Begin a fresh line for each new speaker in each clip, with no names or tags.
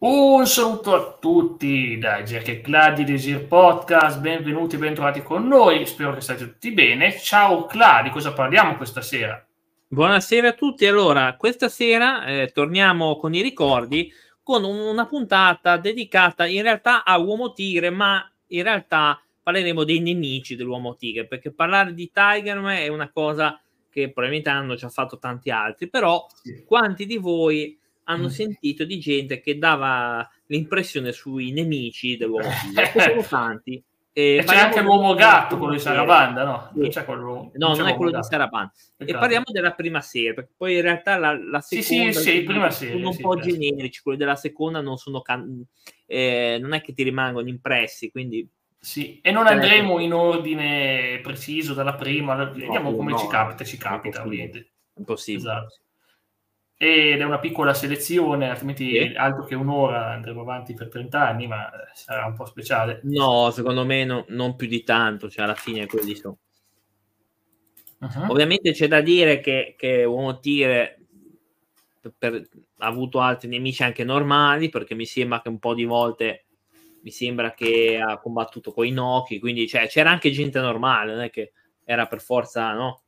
Un saluto a tutti da Jack Clad di Desir Podcast, benvenuti e bentrovati con noi, spero che state tutti bene. Ciao Clad, di cosa parliamo questa sera?
Buonasera a tutti, allora questa sera eh, torniamo con i ricordi con una puntata dedicata in realtà a Uomo Tigre, ma in realtà parleremo dei nemici dell'Uomo Tigre, perché parlare di Tigerman è una cosa che probabilmente hanno già fatto tanti altri, però sì. quanti di voi hanno mm. sentito di gente che dava l'impressione sui nemici dell'uomo tigre? sono tanti.
E, e c'è anche l'uomo gatto, quello di Sarabanda, no?
Sì. Non c'è quello, no, non è quello gatto. di Sarabanda. E parliamo della prima serie, perché poi in realtà la, la seconda
sì, sì, prima serie,
sono un po' generici, quelli della seconda non sono can- eh, non è che ti rimangono impressi, quindi
sì, e non andremo in ordine preciso dalla prima, vediamo no, come no, ci capita, ci capita,
ovviamente. Impossibile. Esatto
ed è una piccola selezione, altrimenti sì. altro che un'ora andremo avanti per 30 anni, ma sarà un po' speciale.
No, secondo me no, non più di tanto, cioè alla fine quelli sono. Uh-huh. Ovviamente c'è da dire che, che Uomo Tigre per, per, ha avuto altri nemici anche normali, perché mi sembra che un po' di volte mi sembra che ha combattuto con i Noki, quindi cioè, c'era anche gente normale, non è che era per forza, no?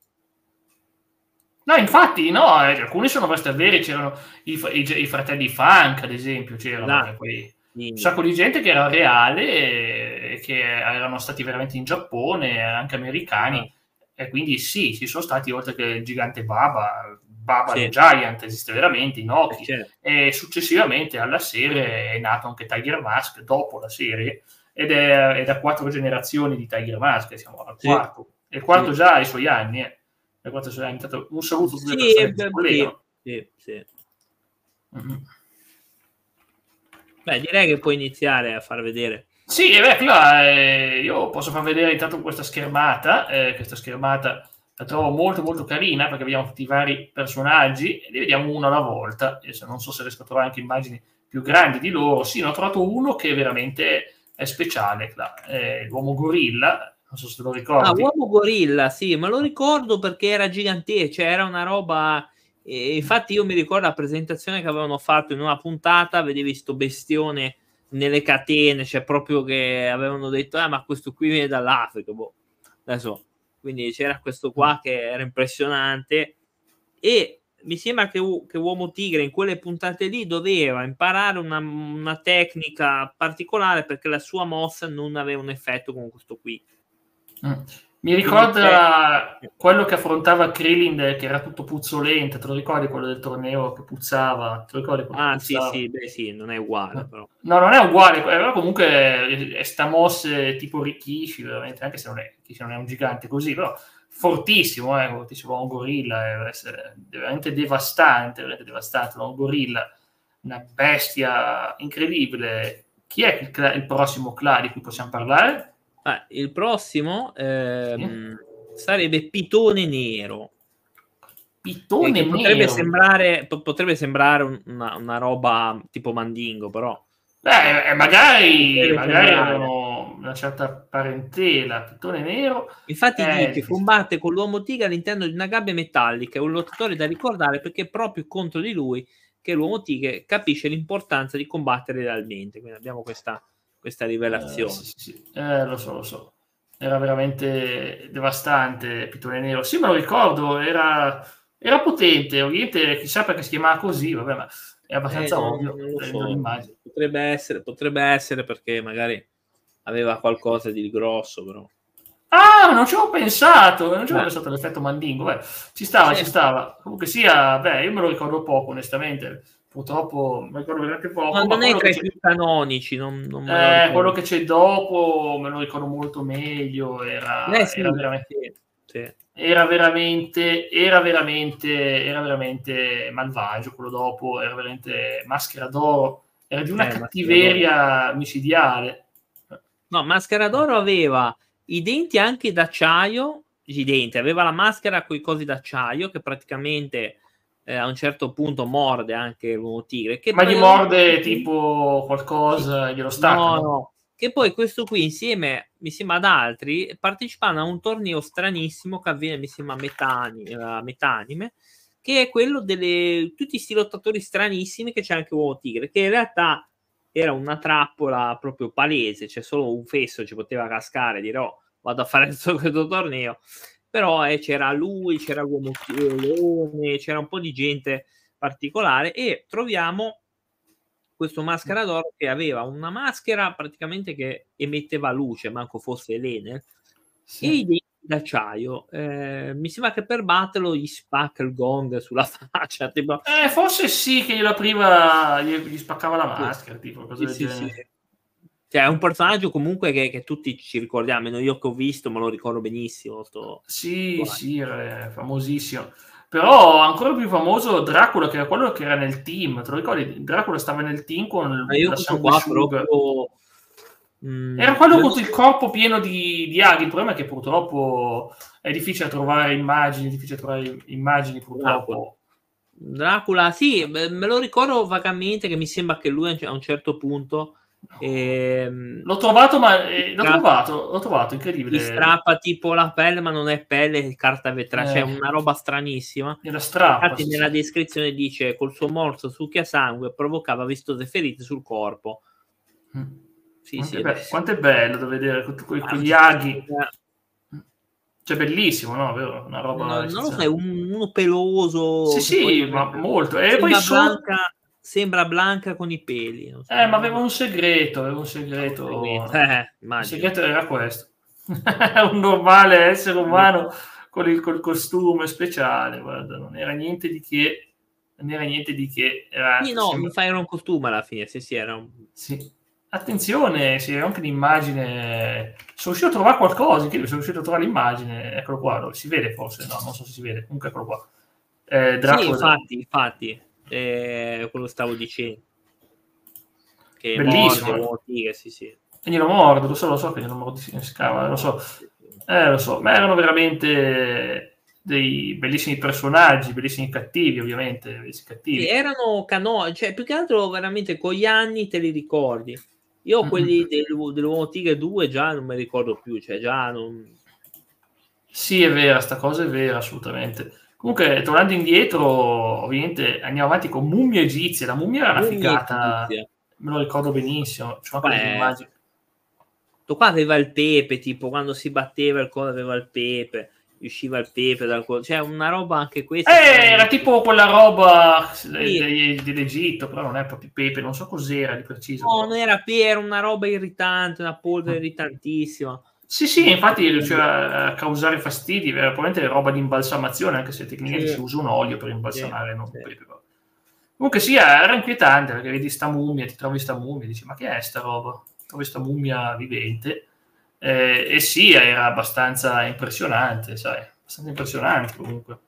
No, infatti, no, eh, alcuni sono abbastanza veri, c'erano i, i, i, fratelli Funk, ad esempio, c'erano no. poi un sacco di gente che era reale e che erano stati veramente in Giappone, anche americani, no. e quindi sì, ci sono stati, oltre che il gigante Baba, Baba sì. Giant esiste veramente, Inoki, certo. e successivamente alla serie è nato anche Tiger Mask dopo la serie, ed è, è da quattro generazioni di Tiger Mask, siamo al quarto, sì. e il quarto sì. già ha i suoi anni, eh per quanto sia intanto un saluto
sì, beh, sì, sì, sì. Mm-hmm. Beh, direi che puoi iniziare a far vedere.
Sì, beh, là, eh, io posso far vedere intanto questa schermata, eh, questa schermata la trovo molto molto carina perché vediamo tutti i vari personaggi e li vediamo uno alla volta. Adesso non so se riesco a trovare anche immagini più grandi di loro. Sì, ne ho trovato uno che veramente è speciale, là, eh, l'uomo gorilla, non so se lo ricordi.
Ah, Uomo Gorilla, sì, ma lo ricordo perché era gigante, cioè era una roba... E infatti io mi ricordo la presentazione che avevano fatto in una puntata, vedevi sto bestione nelle catene, cioè proprio che avevano detto, ah ma questo qui viene dall'Africa, boh. Adesso, quindi c'era questo qua che era impressionante e mi sembra che, che Uomo Tigre in quelle puntate lì doveva imparare una, una tecnica particolare perché la sua mossa non aveva un effetto con questo qui
Mm. Mi ricorda quello che affrontava Krillin che era tutto puzzolente, te lo ricordi quello del torneo che puzzava? Te lo ricordi
ah sì sì, beh sì, non è uguale però.
No, non è uguale, però comunque sta mosse tipo Rikishi, veramente, anche se non è, non è un gigante così, però fortissimo, eh, fortissimo, un gorilla, deve essere veramente devastante, veramente devastante, un gorilla, una bestia incredibile. Chi è il, il prossimo Cla di cui possiamo parlare?
Ah, il prossimo ehm, sì. sarebbe Pitone Nero.
Pitone Nero?
Potrebbe sembrare, potrebbe sembrare una, una, roba tipo Mandingo, però...
Beh, eh, magari, magari avevano una certa parentela. Pitone Nero...
Infatti eh, dice, combatte con l'uomo tigre all'interno di una gabbia metallica, è un lottatore da ricordare perché è proprio contro di lui che l'uomo tigre capisce l'importanza di combattere realmente. Quindi abbiamo questa questa rivelazione. Eh, sì,
sì. Eh, lo so, lo so. Era veramente devastante Pitone Nero. Sì, me lo ricordo, era, era potente, ovviamente chissà perché si chiamava così, vabbè, ma è abbastanza eh, ovvio.
So. Potrebbe essere, potrebbe essere perché magari aveva qualcosa di grosso, però.
Ah, non ci avevo pensato, non ci avevo pensato all'effetto mandingo. Beh, ci stava, sì. ci stava. Comunque sia, beh, io me lo ricordo poco, onestamente purtroppo mi ricordo veramente poco.
Ma non è tra i più canonici, non, non
eh, quello che c'è dopo me lo ricordo molto meglio. Era, eh, sì, era veramente. Sì. Era veramente, era veramente, era veramente malvagio quello dopo, era veramente maschera d'oro, era di una eh, cattiveria micidiale.
No, maschera d'oro aveva i denti anche d'acciaio, i denti, aveva la maschera con i cosi d'acciaio che praticamente eh, a un certo punto morde anche l'uomo tigre. Che
Ma gli morde tipo qualcosa, glielo stacca? No, no.
Che poi questo qui insieme, mi sembra ad altri, partecipano a un torneo stranissimo che avviene, mi sembra, a metà, metà anime, che è quello delle tutti questi lottatori stranissimi che c'è anche Uomo Tigre, che in realtà era una trappola proprio palese, cioè solo un fesso ci poteva cascare dire oh, vado a fare questo, questo torneo, però eh, c'era lui, c'era l'uomo leone, c'era un po' di gente particolare e troviamo questo maschera d'oro che aveva una maschera praticamente che emetteva luce, manco fosse Elene, sì. e i denti d'acciaio. Eh, mi sembra che per batterlo gli spacca il gong sulla faccia. Tipo...
Eh, forse sì, che glielo apriva, gli, gli spaccava la maschera, sì. tipo, cosa sì, sì,
Cioè, è un personaggio comunque che, che, tutti ci ricordiamo, io che ho visto me lo ricordo benissimo. Sto...
Sì, sì, è famosissimo. Però ancora più famoso Dracula, che era quello che era nel team. Te lo ricordi? Dracula stava nel team con
Ma io la qua proprio...
Mm, era quello con il corpo pieno di, di aghi. Il problema è che purtroppo è difficile trovare immagini, è difficile trovare immagini purtroppo.
Dracula, Dracula sì, me lo ricordo vagamente che mi sembra che lui a un certo punto
Ehm, l'ho trovato, ma eh, l'ho, trovato, l'ho trovato, incredibile.
Gli strappa tipo la pelle, ma non è pelle, è carta vetrata, cioè, eh. cioè una roba stranissima.
Nella strappa.
Infatti, sì, nella descrizione dice: col suo morso succhia sangue provocava vistose ferite sul corpo.
Mm. Sì, quanto, sì, è be- quanto è bello da vedere con, con, con gli aghi. Cioè, bellissimo, no? Vero? Una roba.
No, non lo sai, un, uno peloso.
Sì, sì, ma molto. E poi.
Su sembra Blanca con i peli.
So. Eh, ma aveva un segreto, aveva un segreto. Eh, il segreto era questo. un normale essere umano con il, col costume speciale, guarda, non era niente di che. Non era niente di che. Era,
sì, no, sembra... era un costume alla fine, sì, sì, era un...
Sì. Attenzione, sì, era anche l'immagine. Sono riuscito a trovare qualcosa, sono riuscito a trovare l'immagine, eccolo qua, si vede forse, no, non so se si vede, comunque eccolo qua.
Eh, Dracula... Sì, infatti, infatti eh, quello stavo dicendo.
Che Bellissimo. Morde, tigre, sì, sì. E glielo mordo, lo so, lo so che glielo mordo, si scava, lo so. Eh, lo so, ma erano veramente dei bellissimi personaggi, bellissimi cattivi, ovviamente. Bellissimi cattivi.
erano canoni, cioè più che altro veramente con gli anni te li ricordi. Io quelli mm-hmm. dell'Uomo Tigre 2 già non mi ricordo più, cioè già non...
Sì, è vera, sta cosa è vera, assolutamente. Comunque, tornando indietro, ovviamente andiamo avanti con mummia egizia. La mummia era una figata, me lo ricordo benissimo. C'ho anche
immagini. Qua aveva il pepe, tipo quando si batteva il cuore aveva il pepe, usciva il pepe dal cuore, cioè una roba anche questa.
Eh, era tipo quella roba sì. dell'Egitto, però non è proprio pepe, non so cos'era di preciso.
No, non era pepe, era una roba irritante, una polvere mm. irritantissima.
Sì, sì, infatti riusciva a causare fastidi, era probabilmente roba di imbalsamazione, anche se tecnicamente sì. si usa un olio per imbalsamare, sì, non sì. Comunque sì, era inquietante, perché vedi sta mummia, ti trovi sta mummia, dici, ma che è sta roba? Trovi sta mummia vivente. Eh, e sì, era abbastanza impressionante, sai, abbastanza impressionante comunque.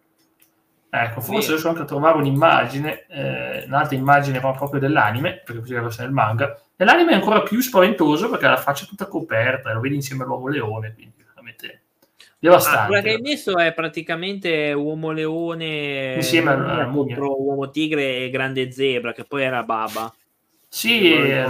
Ecco, forse riesco anche a trovare un'immagine, eh, un'altra immagine proprio dell'anime, perché così la versione del manga, Nell'anime è ancora più spaventoso perché ha la faccia tutta coperta e lo vedi insieme all'uomo leone, quindi veramente devastante. Ah,
quella che hai messo è praticamente uomo leone
insieme alla mummia
uomo tigre e grande zebra, che poi era Baba.
Sì, eh.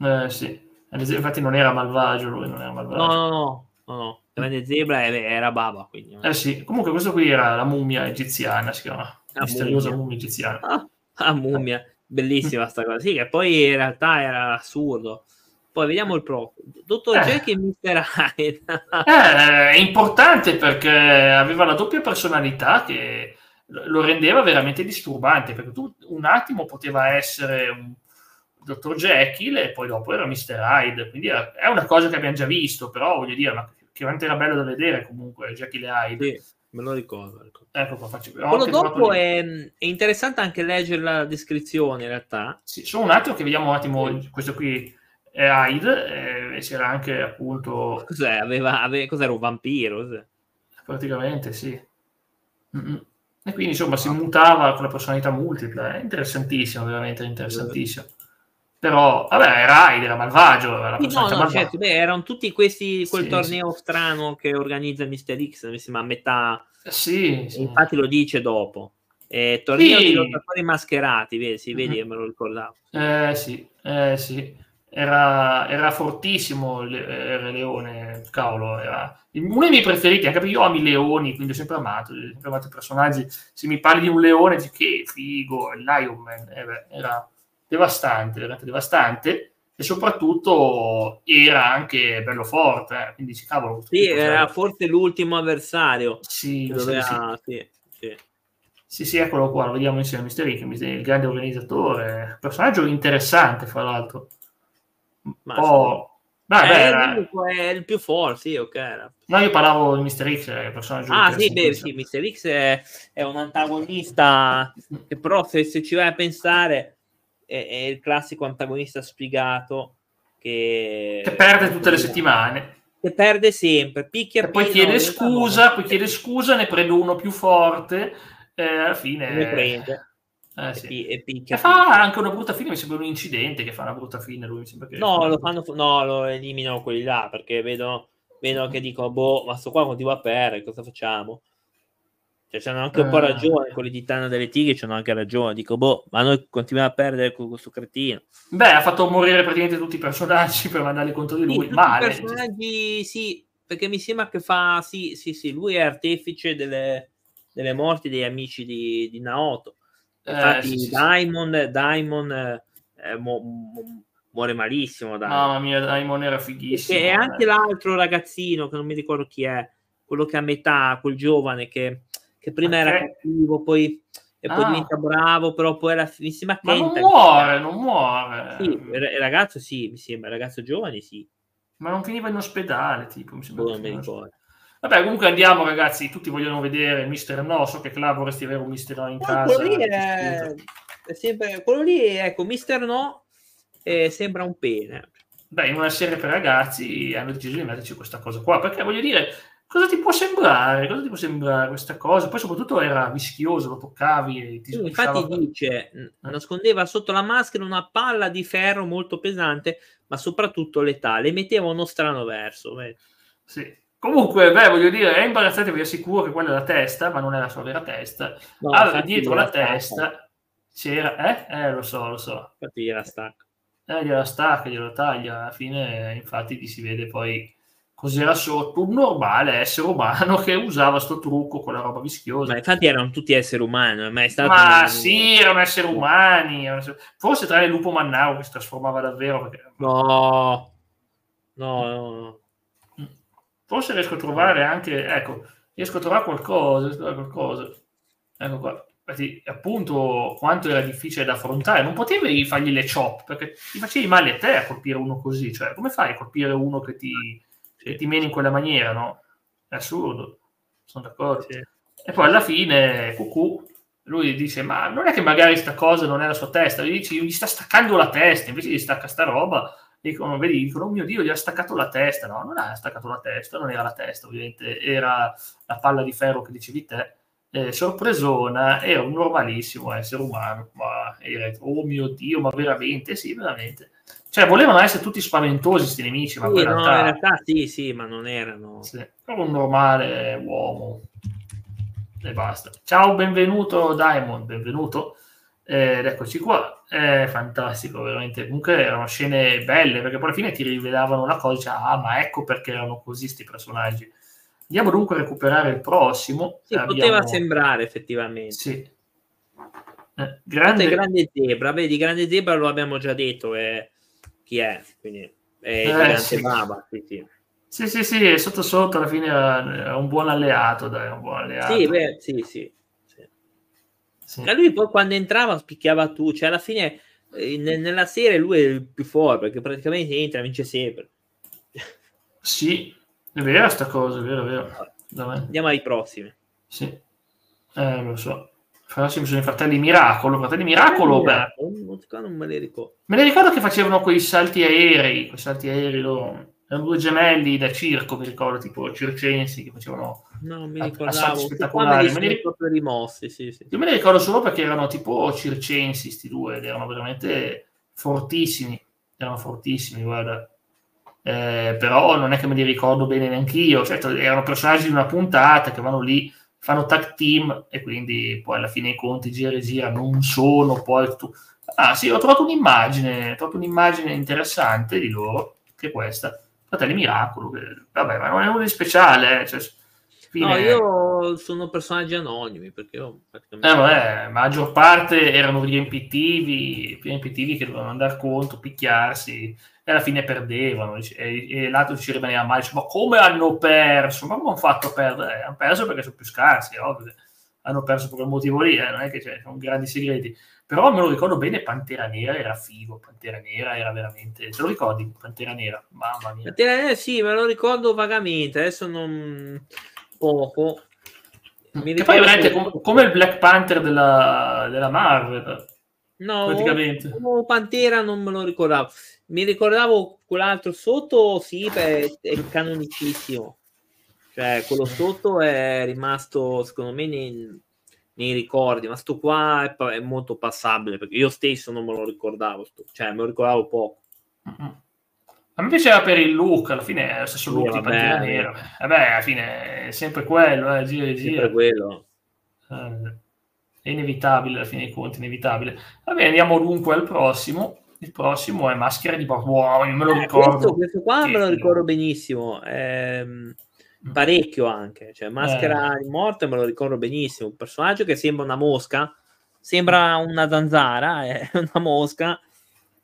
Eh, sì. Infatti non era malvagio lui, non era malvagio.
No, no, no. no, no. Grande zebra era Baba. Quindi.
Eh sì, comunque questo qui era la mummia egiziana, si chiama. La misteriosa mummia, mummia egiziana.
Ah, la mummia. Bellissima sta cosa. Sì, che poi in realtà era assurdo. Poi vediamo il pro. Dottor eh. Jack e Mr. Hyde.
eh, è importante perché aveva la doppia personalità che lo rendeva veramente disturbante, perché tu un attimo poteva essere un Dottor Jekyll e poi dopo era Mr. Hyde, quindi è una cosa che abbiamo già visto, però voglio dire, ma che veramente era bello da vedere comunque, Jekyll e Hyde.
Sì. Me lo ricordo.
Ecco qua, faccio.
Quello dopo è, è, interessante anche leggere la descrizione in realtà.
Sì, solo un attimo che vediamo un attimo, questo qui è Hyde, e c'era anche appunto...
Cos'è? Aveva, aveva, cos'era un vampiro? Cos'è?
Praticamente sì. Mm-mm. E quindi insomma si mutava con la personalità multipla, è interessantissimo, veramente interessantissimo. Però, vabbè, era Hyde, era malvagio. Era
sì, no, no, certo, beh, erano tutti questi, quel sì, torneo sì. strano che organizza Mister X, mi sembra a metà.
Sì,
sì. Infatti lo dice dopo. Eh, torneo di lottatori mascherati, vedi, si vedi, mm-hmm. me lo ricordavo.
Eh sì, eh sì. Era, era fortissimo il Re Leone, cavolo, era uno dei miei preferiti, anche perché io amo i leoni, quindi ho sempre amato, ho sempre amato i personaggi. Se mi parli di un leone, dici che figo, il Lion Man, eh beh, era devastante, veramente devastante e soprattutto era anche bello forte, eh. quindi dici, cavolo.
Sì, era forse l'ultimo avversario.
Sì, doveva, sì, sì. Sì, sì, eccolo qua, lo vediamo insieme, Mister Rick, il grande organizzatore, personaggio interessante, fra l'altro.
Ma oh, beh, beh, era... è il più forte, sì, ok.
No, io parlavo di Mister X, il personaggio
Ah, sì, beh, sì, Mister X è, è, un antagonista che però se, se ci vai a pensare è, è, il classico antagonista spiegato che...
che perde tutte le settimane.
Che perde sempre, picchia
e poi chiede scusa, poi chiede scusa, ne prende uno più forte e alla fine...
Ne prende.
Eh, sì. e, picchia, e fa picchia. anche una brutta fine, mi sembra un incidente che fa una brutta fine lui, mi sembra che...
No, lo, fanno, no lo eliminano quelli là, perché vedo, vedo che dico, boh, ma sto qua continua a perdere, cosa facciamo? Cioè, c'hanno anche un po' eh. ragione, quelli di Tana delle Tigre c'hanno anche ragione. Dico, boh, ma noi continuiamo a perdere con questo cretino.
Beh, ha fatto morire praticamente tutti i personaggi per mandarli contro di lui.
Sì, Male. I personaggi, sì, perché mi sembra che fa, sì, sì, sì, lui è artefice delle, delle morti degli amici di, di Naoto. Eh, Infatti, eh, sì, Diamond, sì. Diamond eh, mo, mo, muore malissimo.
Diamond. Mamma mia, Diamond era fighissimo.
E anche l'altro ragazzino, che non mi ricordo chi è, quello che a metà, quel giovane che che prima okay. era cattivo, poi, e poi ah. diventa bravo, però poi alla finissima
Ma non muore, non muore.
Sì, il ragazzo sì, mi sembra, ragazzo giovane sì.
Ma non finiva in ospedale, tipo, mi sembra. Non mi ricordo. Vabbè, comunque andiamo, ragazzi. Tutti vogliono vedere Mister No. So che Clav vorresti avere un Mister No in no, casa.
Quello lì è... è, sempre quello lì, ecco, Mister No eh, sembra un pene.
Beh, in una serie per ragazzi hanno deciso di metterci questa cosa qua perché voglio dire, cosa ti può sembrare? Cosa ti può sembrare questa cosa? Poi soprattutto era rischioso, lo toccavi e ti
Infatti dice, eh? nascondeva sotto la maschera una palla di ferro molto pesante, ma soprattutto letale, metteva uno strano verso. Beh.
Sì. Comunque, beh, voglio dire, è imbarazzante, vi assicuro che quella è la testa, ma non è la sua vera testa. No, allora, dietro la testa c'era... Eh? Eh, lo so, lo so.
Infatti gliela stacca.
Eh, gliela stacca, gliela taglia. Alla fine, infatti, ti si vede poi cos'era sotto un normale essere umano che usava sto trucco con la roba vischiosa.
Ma infatti erano tutti esseri umani,
ma è stato Ma un... sì, erano esseri umani. Erano esseri... Forse tra il lupo mannaro che si trasformava davvero. Perché...
No, no, no.
Forse riesco a trovare anche, ecco, riesco a trovare qualcosa, a trovare qualcosa. Ecco qua. Infatti, appunto, quanto era difficile da affrontare. Non potevi fargli le chop, perché ti facevi male a te a colpire uno così. Cioè, come fai a colpire uno che ti e ti meni in quella maniera, no? È assurdo, sono d'accordo. Sì. E poi alla fine, cucù, lui dice, ma non è che magari sta cosa non è la sua testa, gli dice, gli sta staccando la testa, invece gli stacca sta roba, dicono, vedi, dicono, oh mio Dio, gli ha staccato la testa, no, non ha staccato la testa, non era la testa, ovviamente, era la palla di ferro che dicevi te, eh, sorpresona, era un normalissimo essere umano, ma era, oh mio Dio, ma veramente, sì, veramente. Cioè, volevano essere tutti spaventosi questi nemici, ma
sì, in, realtà, no, in realtà sì, sì, ma non erano.
Sì, era un normale uomo. E basta. Ciao, benvenuto Diamond, benvenuto. Ed eccoci qua. È fantastico, veramente. Comunque erano scene belle, perché poi alla fine ti rivelavano la cosa, cioè, ah, ma ecco perché erano così questi personaggi. Andiamo dunque a recuperare il prossimo.
Sì, Abbiamo... poteva sembrare effettivamente.
Sì.
Eh, grande... grande zebra, vedi, grande zebra lo abbiamo già detto, è chi è, quindi è eh, sì. Baba, sì, sì.
Sì, sì, sì, sotto sotto alla fine è un buon alleato, dai, un buon alleato.
Sì, beh, sì, sì. sì. sì. E lui poi quando entrava spicchiava tu, cioè alla fine eh, nella serie lui è il più forte perché praticamente entra e vince sempre.
Sì, è vera sta cosa, è vero, è vero.
Dai. Andiamo ai prossimi.
Sì, eh, lo so. Forse sono i fratelli Miracolo. Fratelli Miracolo, beh.
Non me li ricordo.
Me ne ricordo che facevano quei salti aerei, quei salti aerei loro. Erano due gemelli da circo, mi ricordo, tipo circensi che facevano
no, mi ricordavo. spettacolari. Me li ricordo rimossi, sì, sì.
Io me li ricordo solo perché erano tipo circensi, sti due, ed erano veramente fortissimi. Erano fortissimi, guarda. Eh, però non è che me li ricordo bene neanche io. Certo, erano personaggi di una puntata che vanno lì fanno tag team e quindi poi alla fine i conti gira e gira non sono poi tu... ah sì ho trovato un'immagine ho trovato un'immagine interessante di loro che è questa. Fratelli miracolo che, vabbè ma non è nulla di speciale eh, cioè,
Fine... No, io sono personaggi anonimi perché io
praticamente... eh, vabbè, maggior parte erano riempitivi, riempitivi che dovevano andare contro, picchiarsi e alla fine perdevano e, e l'altro ci rimaneva male, ma come hanno perso? Ma come hanno fatto a perdere? Hanno perso perché sono più scarsi, ovvio. hanno perso per quel motivo lì, eh? non è che c'è, sono grandi segreti. Però me lo ricordo bene, Pantera Nera era figo, Pantera Nera era veramente... Te lo ricordi? Pantera Nera, mamma mia.
Pantera Nera sì, me lo ricordo vagamente, adesso non... poco.
Mi che poi veramente come, come il Black Panther della, della Marvel.
No, praticamente. Pantera non me lo ricordavo. Mi ricordavo quell'altro sotto, sì, beh, è canonicissimo. Cioè, quello sotto è rimasto, secondo me, nei, nei ricordi, ma sto qua è, è, molto passabile perché io stesso non me lo ricordavo, sto, cioè me lo ricordavo poco.
Mm-hmm. A me piaceva per il look, alla fine è lo stesso look di Pantera Nera. Vabbè, alla fine è sempre quello, eh, gira e gira. Sempre
quello.
Eh, è inevitabile, alla fine dei conti, inevitabile. Va bene, andiamo dunque al prossimo. Il prossimo è Maschera di Bob. Wow, me lo eh, ricordo.
Questo, questo qua che... me lo ricordo benissimo. Ehm parecchio anche. Cioè, Maschera eh. di Morte me lo ricordo benissimo. Un personaggio che sembra una mosca, sembra una zanzara, è una mosca.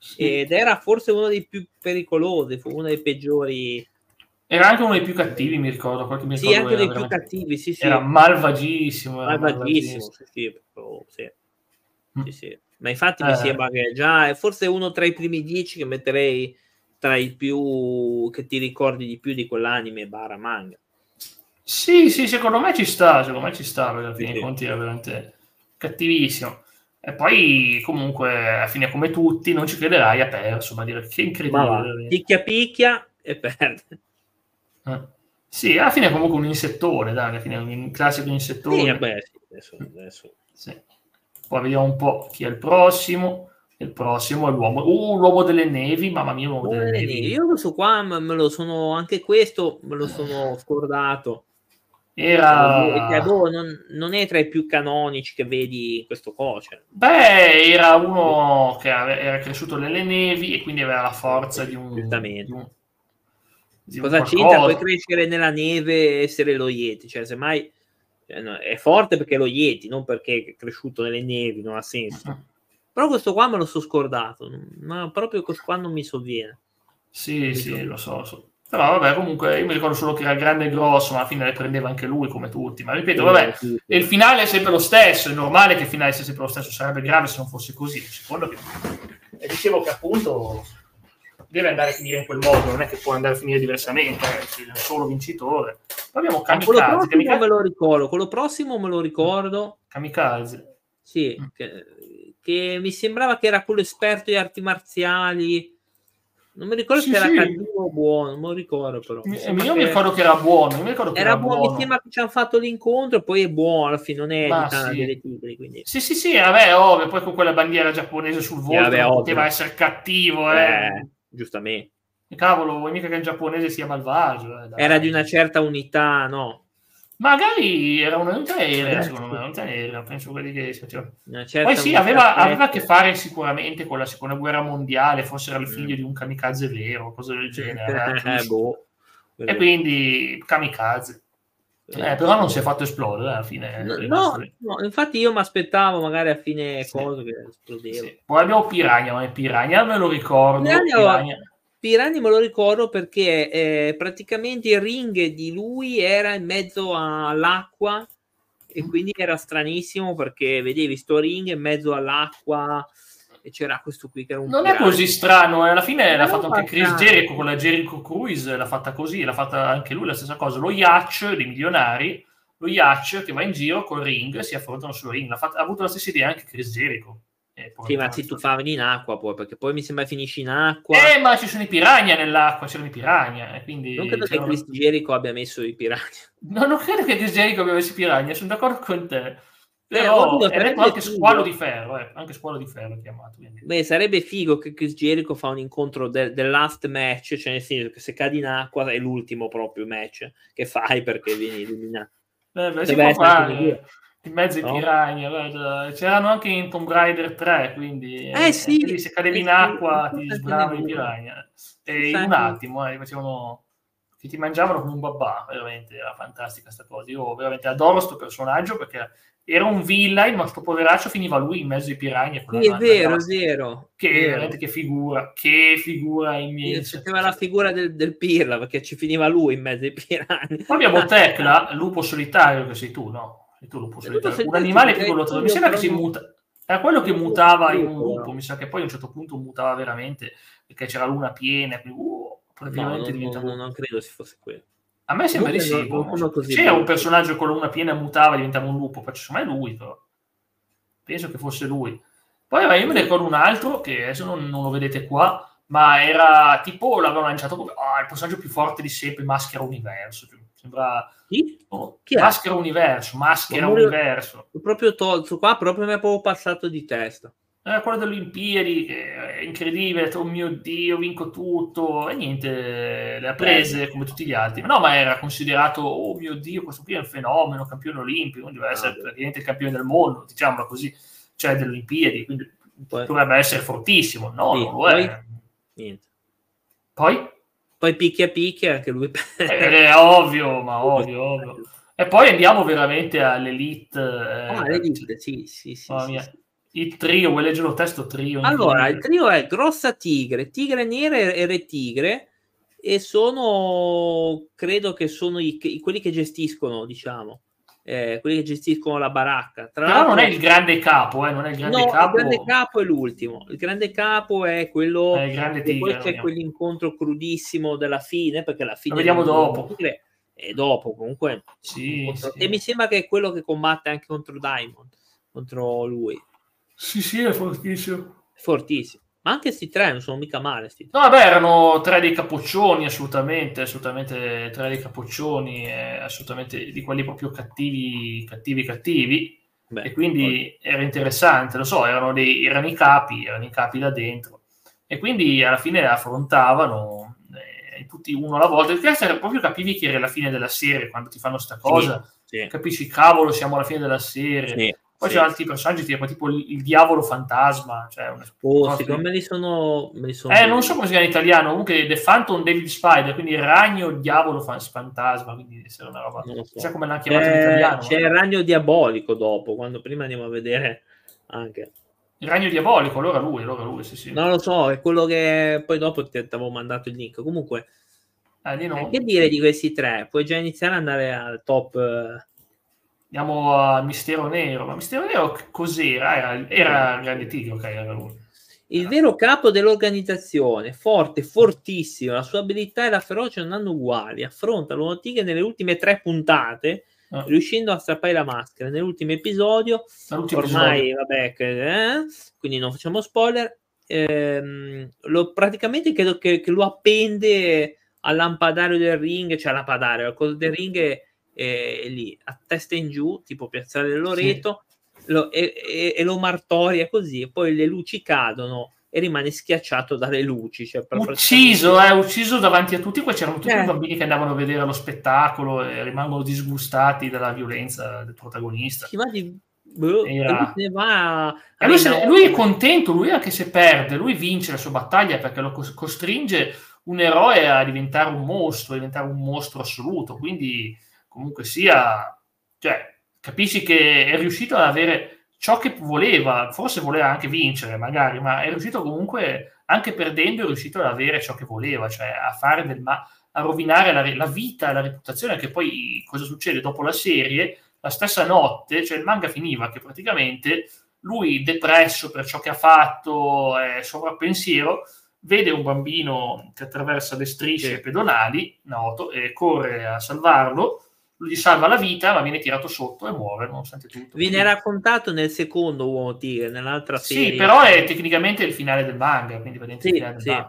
Sì. Ed era forse uno dei più pericolosi, fu uno dei peggiori.
Era anche uno dei più cattivi, mi ricordo.
Mi sì, anche dei più cattivi, sì, sì.
Era malvagissimo.
Era malvagissimo, malvagissimo. Sì, sì, proprio, sì. Mm. sì, sì. Ma infatti eh. mi sembra che già è forse uno tra i primi dieci che metterei tra i più che ti ricordi di più di quell'anime bara manga.
Sì, sì, secondo me ci sta, secondo me ci sta, perché alla fine dei conti era veramente cattivissimo. E poi, comunque, alla fine, come tutti, non ci crederai, ha perso, ma dire che incredibile.
Picchia picchia e perde.
Eh. Sì, alla fine è comunque un insettore, dai, alla fine è un classico insettore. Sì,
vabbè, sì, adesso, adesso.
Sì. Poi vediamo un po' chi è il prossimo. Il prossimo è l'uomo, uh, l'uomo delle nevi, mamma mia, l'uomo delle nevi.
Io questo qua me lo sono, anche questo me lo sono scordato.
Era...
Cioè, boh, non, non, è tra i più canonici che vedi in questo coce.
Beh, era uno che era cresciuto nelle nevi e quindi aveva la forza di un...
Di un, di Cosa c'entra? Puoi crescere nella neve e essere lo Yeti, cioè semmai cioè, no, è forte perché lo Yeti, non perché è cresciuto nelle nevi, non ha senso. Uh-huh. Però questo qua me lo so scordato, ma proprio questo qua non mi sovviene.
Sì, sì, lo so, so. Però vabbè, comunque io mi ricordo solo che era grande e grosso, ma alla fine le prendeva anche lui come tutti. Ma ripeto, vabbè, il finale è sempre lo stesso, è normale che il finale sia sempre lo stesso, sarebbe grave se non fosse così. Secondo che... E dicevo che appunto deve andare a finire in quel modo, non è che può andare a finire diversamente, è solo vincitore. Poi abbiamo Kamikaze. Quello
prossimo Kamikaze... me lo ricordo, quello prossimo me lo ricordo.
Kamikaze.
Sì, mm. che, che mi sembrava che era quello esperto di arti marziali non mi ricordo sì, se era sì. cattivo o buono, non me lo ricordo però.
Mi, io mi che... ricordo che era buono. Mi ricordo che
era, era buono, buono, mi sembra che ci hanno fatto l'incontro e poi è buono alla fine, non è Ma
di
delle tigri. Quindi.
Sì, sì, sì, vabbè, ovvio, poi con quella bandiera giapponese sul volto vabbè, poteva essere cattivo, eh. eh
giustamente.
Cavolo, vuoi mica che il giapponese sia malvagio?
Eh, era di una certa unità, no?
Magari era un'unità aerea, secondo me, un'unità aerea, penso quelli che Poi sì, aveva, aveva, a che fare sicuramente con la seconda guerra mondiale, forse era il figlio mm. di un kamikaze vero, cose del genere.
eh, boh.
E quindi kamikaze. Eh, però non si è fatto esplodere alla fine.
No, no, no infatti io mi aspettavo magari a fine sì. cosa che esplodeva. Sì.
Poi abbiamo Piragna, ma Piragna me lo ricordo. Piragna, Piragna
Pirani me lo ricordo perché eh, praticamente il ring di lui era in mezzo all'acqua e mm. quindi era stranissimo perché vedevi sto ring in mezzo all'acqua e c'era questo qui che era un
non pirata. è così strano eh. alla fine l'ha fatto anche Chris Jericho con la Jericho Cruise l'ha fatta così l'ha fatta anche lui la stessa cosa lo yacht dei milionari lo yacht che va in giro col ring si affrontano sul ring ha, fatto, ha avuto la stessa idea anche Chris Jericho
sì, ma si tuffavano in acqua poi, perché poi mi sembra finisci in acqua.
Eh, ma ci sono i piranha nell'acqua, c'erano i piranha, quindi...
Non credo che Chris Jericho abbia messo i piranha.
No, non credo che Chris Jericho abbia messo i piranha, sono d'accordo con te. Però eh, è detto anche figo. squalo di ferro, eh, anche squalo di ferro chiamato. Quindi.
Beh, sarebbe figo che Chris Jericho fa un incontro del, del last match, cioè nel senso che se cadi in acqua è l'ultimo proprio match che fai perché vieni eliminato.
Eh, beh, si può fare in mezzo ai no? piranha, c'erano anche in Tomb Raider 3, quindi
eh, sì,
lì se cadevi in acqua ti sbravano i piranha. E in un attimo eh, facevano che ti mangiavano come un babà, veramente era fantastica questa cosa. Io veramente adoro questo personaggio perché era un villain, ma sto poveraccio finiva lui in mezzo ai piranha.
Sì, è vero, è vero.
Che
vero.
veramente che figura, che figura immensa.
Faceva la figura del, del, Pirla perché ci finiva lui in mezzo ai piranha. Poi
abbiamo Tecla, lupo solitario, che sei tu, no? Sei tu lupo solitario. Un animale piccolo, mi sembra che si muta. Era quello che mutava in un lupo, mi sa che poi a un certo punto mutava veramente perché c'era luna piena, quindi uh,
praticamente no, no, no, non credo si fosse quello.
A me sembra di sì. C'era un personaggio con la luna piena mutava, diventava un lupo, poi insomma è lui, però. Penso che fosse lui. Poi io me ne ricordo un altro, che adesso non, non lo vedete qua, ma era tipo, l'avevano lanciato come oh, il personaggio più forte di sempre, Maschera Universo. Cioè, sembra...
Chi?
Oh, Chi Maschera Universo, Maschera Universo.
Proprio tolto qua, proprio mi è proprio passato di testa
era quello delle Olimpiadi, è incredibile, oh mio Dio, vinco tutto, e niente, le ha prese come tutti gli altri. No, ma era considerato, oh mio Dio, questo qui è un fenomeno, campione olimpico, quindi deve essere ah, praticamente il campione del mondo, diciamolo così, cioè delle Olimpiadi, quindi poi, dovrebbe essere fortissimo. No, sì, non lo è. Niente. Poi?
Poi picchia picchia, anche lui.
è, è ovvio, ma ovvio, ovvio. E poi andiamo veramente all'elite. Eh,
ah, l'elite, sì, sì, sì.
sì, sì. Il trio, vuoi leggere lo testo trio?
Allora, il trio è Grossa Tigre, Tigre Nera e Re Tigre e sono, credo che sono i, quelli che gestiscono, diciamo, eh, quelli che gestiscono la baracca.
Tra Però non è il grande capo, eh, non è il grande
no,
capo.
il grande capo è l'ultimo. Il grande capo è quello...
È il grande tigre.
Poi c'è quell'incontro crudissimo della fine, perché la fine...
Lo vediamo dopo.
Tigre è dopo, comunque.
Sì,
sì. E mi sembra che è quello che combatte anche contro Diamond, contro lui.
Sì, sì, è fortissimo.
Fortissimo. Ma anche questi tre non sono mica male. Sti
no, vabbè, erano tre dei capoccioni, assolutamente, assolutamente tre dei capoccioni, eh, assolutamente di quelli proprio cattivi, cattivi, cattivi. Beh, e quindi poi... era interessante, lo so, erano, dei, erano i capi, erano i capi da dentro. E quindi alla fine affrontavano eh, tutti uno alla volta. Perché proprio capivi che era la fine della serie quando ti fanno sta cosa. Sì, sì. Capisci, cavolo, siamo alla fine della serie. Sì poi sì. c'è altri personaggi tipo, tipo il, il, diavolo fantasma. Cioè una,
oh, sì, me li sono, me li sono
eh, non so come si chiama in italiano. Comunque The Phantom David Spider, quindi il ragno diavolo fantasma. Quindi essere una roba. Non so. come l'hanno chiamato in italiano.
C'è il ragno diabolico dopo, quando prima andiamo a vedere anche.
Il ragno diabolico, allora lui, allora lui, sì, sì.
Non lo so, è quello che poi dopo ti avevo mandato il link. Comunque,
eh,
no. che dire di questi tre? Puoi già iniziare ad andare al top. Eh
Andiamo a Mistero Nero. Ma Mistero Nero cos'era? Era, era Grande Tigre, ok, era lui.
Il vero capo dell'organizzazione, forte, fortissimo, la sua abilità e la ferocia non hanno uguali. Affronta l'uomo tigre nelle ultime tre puntate, ah. riuscendo a strappare la maschera. Nell'ultimo episodio, ormai, episodio. vabbè, eh, quindi non facciamo spoiler. Ehm, lo, praticamente credo che, che, lo appende al lampadario del ring, cioè al lampadario, al coso del ring. E, e, lì a testa in giù, tipo piazzale del Loreto, sì. lo, e, e, e, lo martoria così, poi le luci cadono e rimane schiacciato dalle luci. Cioè
ucciso, eh, ucciso davanti a tutti, poi c'erano tutti eh. i bambini che andavano a vedere lo spettacolo e rimangono disgustati dalla violenza del protagonista.
Sì, ma di, Boh, Era... lui, va
lui, se, lui, è contento, lui anche se perde, lui vince la sua battaglia perché lo costringe un eroe a diventare un mostro, a diventare un mostro assoluto. Quindi comunque sia, cioè, capisci che è riuscito ad avere ciò che voleva, forse voleva anche vincere magari, ma è riuscito comunque, anche perdendo, è riuscito ad avere ciò che voleva, cioè a fare del male a rovinare la, la, vita e la reputazione, che poi cosa succede dopo la serie? La stessa notte, cioè il manga finiva che praticamente lui depresso per ciò che ha fatto, è sovrappensiero, vede un bambino che attraversa le strisce pedonali, noto, e corre a salvarlo, lui gli salva la vita, ma viene tirato sotto e muore, nonostante tutto.
Viene raccontato nel secondo Uomo Tigre, nell'altra serie.
Sì, però è tecnicamente il finale del manga, quindi
sì, il sì.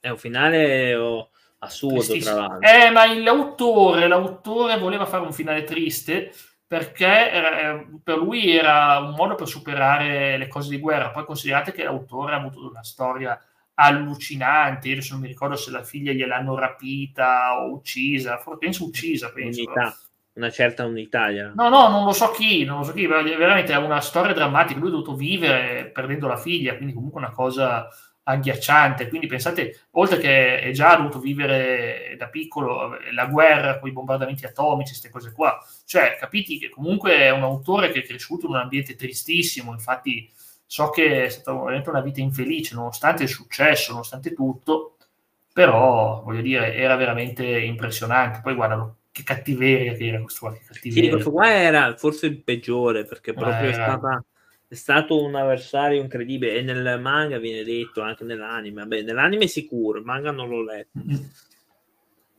È un finale oh, assurdo, tra l'altro.
Eh, ma l'autore, l'autore voleva fare un finale triste perché era, per lui era un modo per superare le cose di guerra. Poi considerate che l'autore ha avuto una storia allucinanti. Io adesso non mi ricordo se la figlia gliel'hanno rapita o uccisa, penso uccisa. Penso.
Unità, una certa unità. Yeah.
No, no, non lo so chi, non lo so chi, veramente è una storia drammatica. Lui ha dovuto vivere perdendo la figlia, quindi comunque una cosa agghiacciante. Quindi pensate, oltre che è già dovuto vivere da piccolo la guerra con i bombardamenti atomici, queste cose qua, cioè capiti che comunque è un autore che è cresciuto in un ambiente tristissimo, infatti so che è stata veramente una vita infelice, nonostante il successo, nonostante tutto, però voglio dire, era veramente impressionante. Poi guardalo, che cattiveria che era questo qua.
Sì, questo qua era forse il peggiore, perché proprio eh, è stata è stato un avversario incredibile. E nel manga viene detto anche nell'anime vabbè nell'anime sicuro il manga non l'ho letto.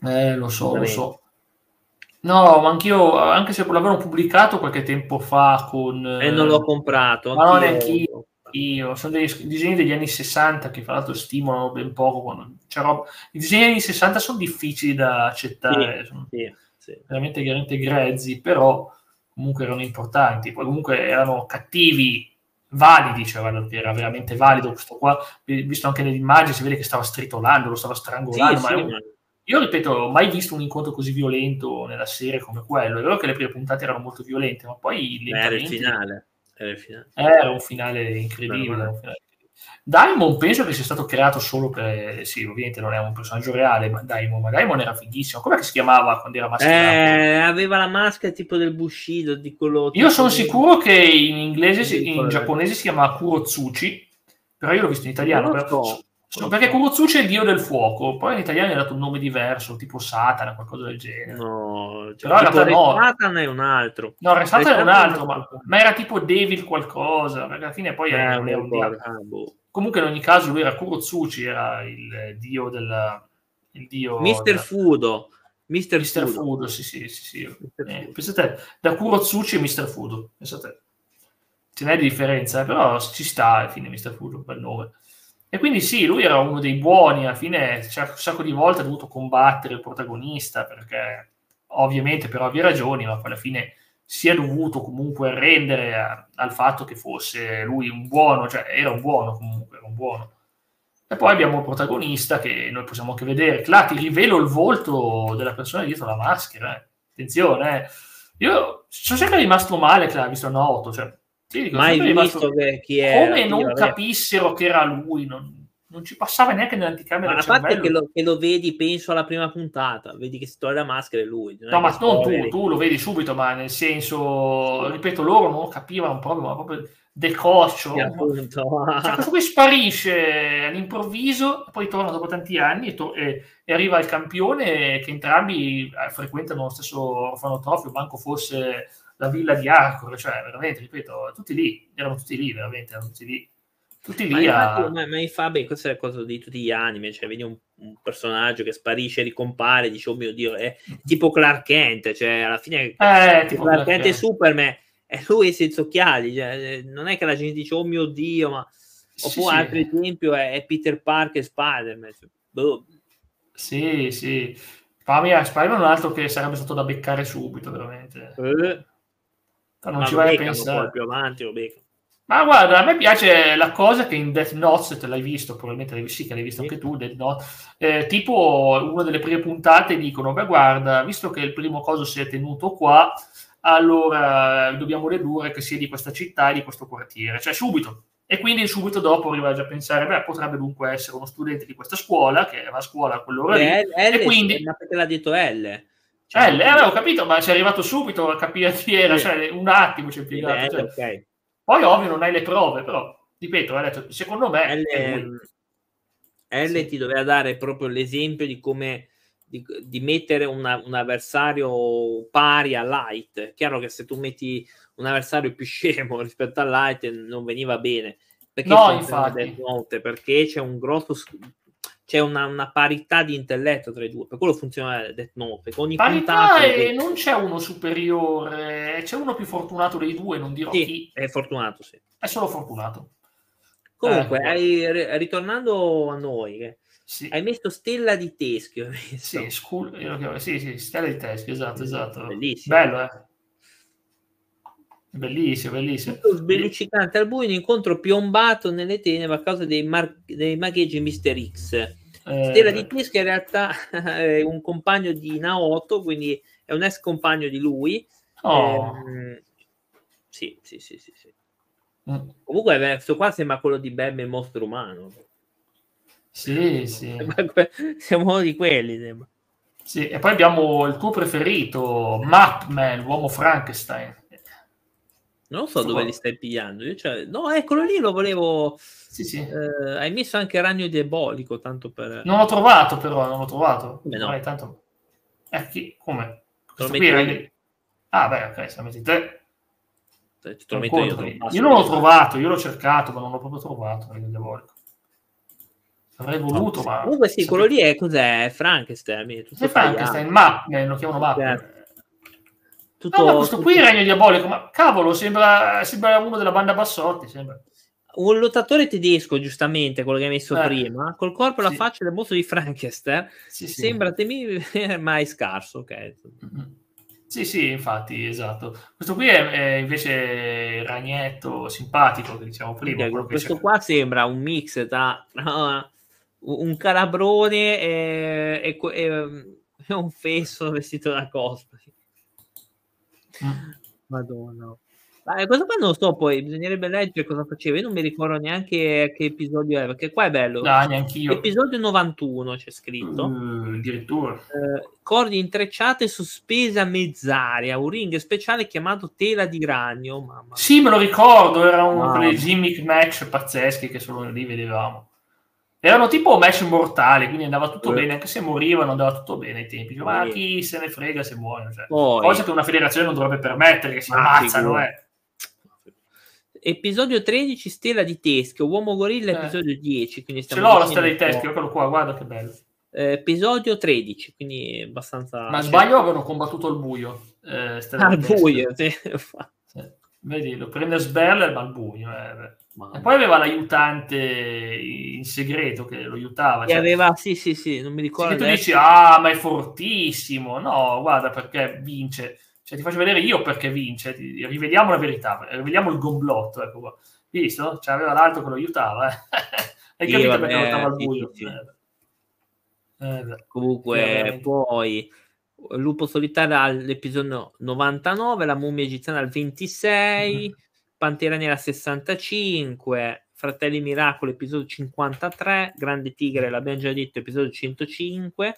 Eh lo so lo so no ma anch'io anche se l'avevano pubblicato qualche tempo fa con
e eh, non l'ho comprato
ma non neanche io sono dei disegni degli anni 60 che fra l'altro stimolano ben poco quando c'è roba. i disegni degli anni 60 sono difficili da accettare sì, sono sì, sì. veramente, veramente grezzi però comunque erano importanti, poi comunque erano cattivi, validi, cioè era veramente valido questo qua, visto anche nell'immagine si vede che stava stritolando, lo stava strangolando, sì, ma io ripeto, ho mai visto un incontro così violento nella serie come quello, è vero che le prime puntate erano molto violente, ma poi...
Era il finale.
Era, il finale. era un finale incredibile. Un finale Daimon penso che sia stato creato solo per... Sì, ovviamente non è un personaggio reale, ma Daimon, ma Daimon era fighissimo. Com'è che si chiamava quando era mascherato?
Eh, aveva la maschera tipo del Bushido, di quello...
Io sono sicuro che in inglese, in giapponese si chiama Kurotsuchi, però io l'ho visto in italiano. Però... So, perché Kurotsuchi è il dio del fuoco, poi in italiano è dato un nome diverso, tipo Satana, qualcosa del genere.
No, cioè, però realtà no. Satana è un altro.
No, Re Satana è un altro, ma, ma, era tipo Devil qualcosa, perché alla fine poi eh, è, un dio. Ah, boh. Comunque in ogni caso lui era Kurotsuchi, era il dio del... Il dio
Mister della... Fudo.
Mister, Mister Fudo. Fudo. sì, sì, sì. sì. Eh, pensate, da Kurotsuchi e Mister Fudo, pensate. Ce n'è di differenza, eh, però ci sta alla fine Mister Fudo, bel nome. E quindi sì, lui era uno dei buoni, alla fine un sacco di volte ha dovuto combattere il protagonista, perché ovviamente per ovvie ragioni, ma poi alla fine si è dovuto comunque rendere a, al fatto che fosse lui un buono, cioè era un buono comunque, era un buono. E poi abbiamo il protagonista che noi possiamo anche vedere. Là ti rivelo il volto della persona dietro la maschera. Eh. Attenzione, eh. io sono sempre rimasto male che l'ha visto Noto. Cioè,
sì, Mai visto che chi è.
Come non capissero che era lui, non, non ci passava neanche nell'anticamera.
Ma a parte che lo, che lo, vedi, penso alla prima puntata, vedi che si toglie la maschera e lui.
No, ma non tu, tu lo vedi subito, ma nel senso, ripeto, loro non capivano proprio, ma proprio decoccio. Sì, cioè, questo qui sparisce all'improvviso, poi torna dopo tanti anni e, to- e, e arriva il campione che entrambi eh, frequentano lo stesso orfanotrofio, manco fosse la villa di Arcor, cioè veramente, ripeto, tutti lì, erano tutti lì, veramente, erano tutti lì tutti lì
ma, a... ma, ma infatti questa è la cosa di tutti gli anime cioè vedi un, un personaggio che sparisce ricompare dici oh mio dio è tipo Clark Kent cioè alla fine
eh,
tipo Clark Kent e Superman e lui senza occhiali cioè, non è che la gente dice oh mio dio ma oppure sì, altro sì. esempio è, è, Peter Parker e Spider-Man cioè, boh.
sì sì Fammi Spider-Man è un altro che sarebbe stato da beccare subito veramente eh. Non ma ci vai a pensare.
poi più avanti lo becco
ma guarda, a me piace la cosa che in Death Note, se te l'hai visto, probabilmente l'hai, sì, che l'hai visto anche tu, Death Note, eh, tipo una delle prime puntate dicono, beh guarda, visto che il primo coso si è tenuto qua, allora dobbiamo dedurre che sia di questa città e di questo quartiere, cioè subito. E quindi subito dopo arriva già a pensare, beh, potrebbe dunque essere uno studente di questa scuola, che va a scuola a quell'ora beh, lì,
L,
e quindi...
Perché l'ha detto L?
Cioè, L, eh, avevo capito, ma sei arrivato subito a capire chi era, sì. cioè un attimo ci è impiegato. Cioè. ok poi ovvio non hai le prove, però ripeto, detto, secondo me
L, L sì. ti doveva dare proprio l'esempio di come di, di mettere una, un avversario pari a Light. Chiaro che se tu metti un avversario più scemo rispetto a Light non veniva bene. Perché
no, infatti.
Note, perché c'è un grosso c'è una, una, parità di intelletto tra i due, per quello funziona Death Note. Ogni
parità e non c'è uno superiore, c'è uno più fortunato dei due, non dirò
sì,
chi.
È fortunato, sì.
È solo fortunato.
Comunque, eh, hai, ritornando a noi, sì. hai messo Stella di Teschio.
Sì, school, sì, sì, Stella di Teschio, esatto, esatto. Bellissimo. Bello, eh. Bellissimo, bellissimo.
Sbelluccicante al buio, un incontro piombato nelle tenebre a causa dei, mar- dei magheggi Mister X. Eh... Stella di Pesca in realtà è un compagno di Naoto, quindi è un ex compagno di lui. Oh. Eh, sì, sì, sì, sì. sì. Mm. Comunque questo qua sembra quello di Bem e Mostro Umano.
Sì, sì.
Siamo uno di quelli, sembra.
Sì, e poi abbiamo il tuo preferito, Mapman, l'uomo Frankenstein.
Non so dove li stai pigliando. Io cioè... No, eccolo lì, lo volevo.
Sì, sì.
Eh, hai messo anche Ragno Diabolico, tanto per.
Non l'ho trovato, però, non l'ho trovato.
Come no?
Vai, tanto... Eh, chi... Come? Qui... Ah, beh, ok, se la metti te.
Te lo metto io,
io non l'ho trovato, io l'ho cercato, ma non l'ho proprio trovato. Ragno Diabolico. Avrei voluto, ma...
Comunque sì, quello lì è cos'è? Frankenstein.
È Frankenstein, ma lo chiamano Map.
Certo. Tutto,
no, ma questo tutto... qui è il Regno Diabolico, ma cavolo, sembra, sembra uno della banda Bassotti, sembra.
Un lottatore tedesco, giustamente, quello che hai messo eh. prima, col corpo e la faccia del mostro di Frankenstein, sì, sì. sembra temibile, ma è scarso, ok.
Mm-hmm. Sì, sì, infatti, esatto. Questo qui è, è invece ragnetto simpatico, che diciamo prima.
questo qua sembra un mix tra un calabrone e, e, e, un fesso vestito da cosplay. Mm. Madonna. Ma questo qua non lo so, poi bisognerebbe leggere cosa faceva. Io non mi ricordo neanche che episodio era, perché qua è bello.
No, neanche io.
Episodio 91 c'è scritto.
Addirittura.
Eh, cordi intrecciate sospese a mezz'aria, un ring speciale chiamato Tela di Ragno. Mamma.
Sì, me lo ricordo, era uno di quei gimmick match pazzeschi che solo lì vedevamo. Erano tipo match mortali, quindi andava tutto eh. bene, anche se morivano andava tutto bene ai tempi. Ma chi se ne frega se muoiono? Cioè, cosa che una federazione non dovrebbe permettere, che si ammazzano, eh.
Episodio 13, Stella di Teschio, Uomo Gorilla, eh. episodio 10. Quindi
Ce l'ho la Stella di Teschio, eccolo qua, guarda che bello.
Eh, episodio 13, quindi abbastanza...
Ma sbaglio avevano combattuto al buio.
Eh, al buio, sì.
sì. Vedi, lo prende Sberler, ma al buio. Eh, e poi aveva l'aiutante in segreto che lo aiutava.
Cioè, aveva, sì, sì, sì, non mi ricordo.
Se tu dici, ah, ma è fortissimo. No, guarda perché vince. Cioè, ti faccio vedere io perché vince. Rivediamo la verità, rivediamo il gomblotto. Ecco qua. Visto? Cioè, aveva l'altro che lo aiutava. Eh. Hai sì, capito vabbè, perché lottava al buio? Sì, sì.
Eh Comunque, poi Lupo Solitario all'episodio 99, La mummia egiziana al 26. Mm-hmm Pantera Nera 65, Fratelli Miracolo episodio 53, Grande Tigre l'abbiamo già detto episodio 105,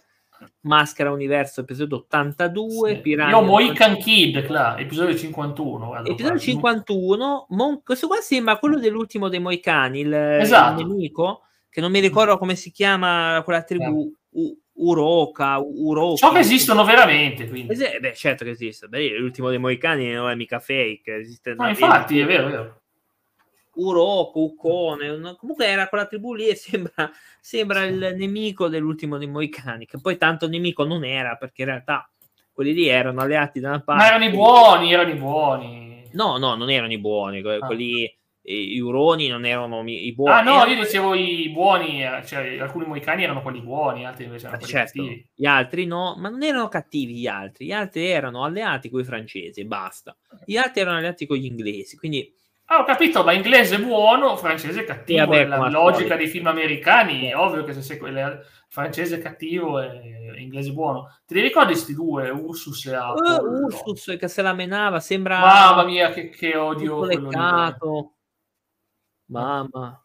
Maschera Universo episodio 82,
sì. Piranha Io Mohican Kid, là, episodio 51.
Guarda, episodio 51, Mon- questo qua sembra quello dell'ultimo dei Moicani, il, esatto. il nemico, che non mi ricordo come si chiama quella tribù. Eh. Uroka, Uroka.
So che esistono veramente, quindi.
Es- beh, certo che esiste. Beh, l'ultimo dei Moicani non è mica fake. Esiste
no, infatti, è vero, è vero.
Uroku, Ukone, comunque era quella tribù lì e sembra, sembra il nemico dell'ultimo dei Moicani, che poi tanto nemico non era, perché in realtà quelli lì erano alleati da una parte.
Ma erano i buoni, erano i buoni.
No, no, non erano i buoni, ah. I uroni non erano i buoni.
Ah, no, io dicevo i buoni, eh, cioè alcuni moicani erano quelli buoni, altri invece erano quelli certo, cattivi.
Gli altri no, ma non erano cattivi gli altri, gli altri erano alleati con i francesi e basta. Gli altri erano alleati con gli inglesi, quindi...
Ah, ho capito, ma inglese buono, francese cattivo, vabbè, la logica storia. dei film americani, è ovvio che se sei quelle francese cattivo e inglese buono. Ti ricordi questi due, Ursus e Apple?
Uh, Ursus che se la menava, sembra...
Mamma mia, che, che odio
quello. Mamma.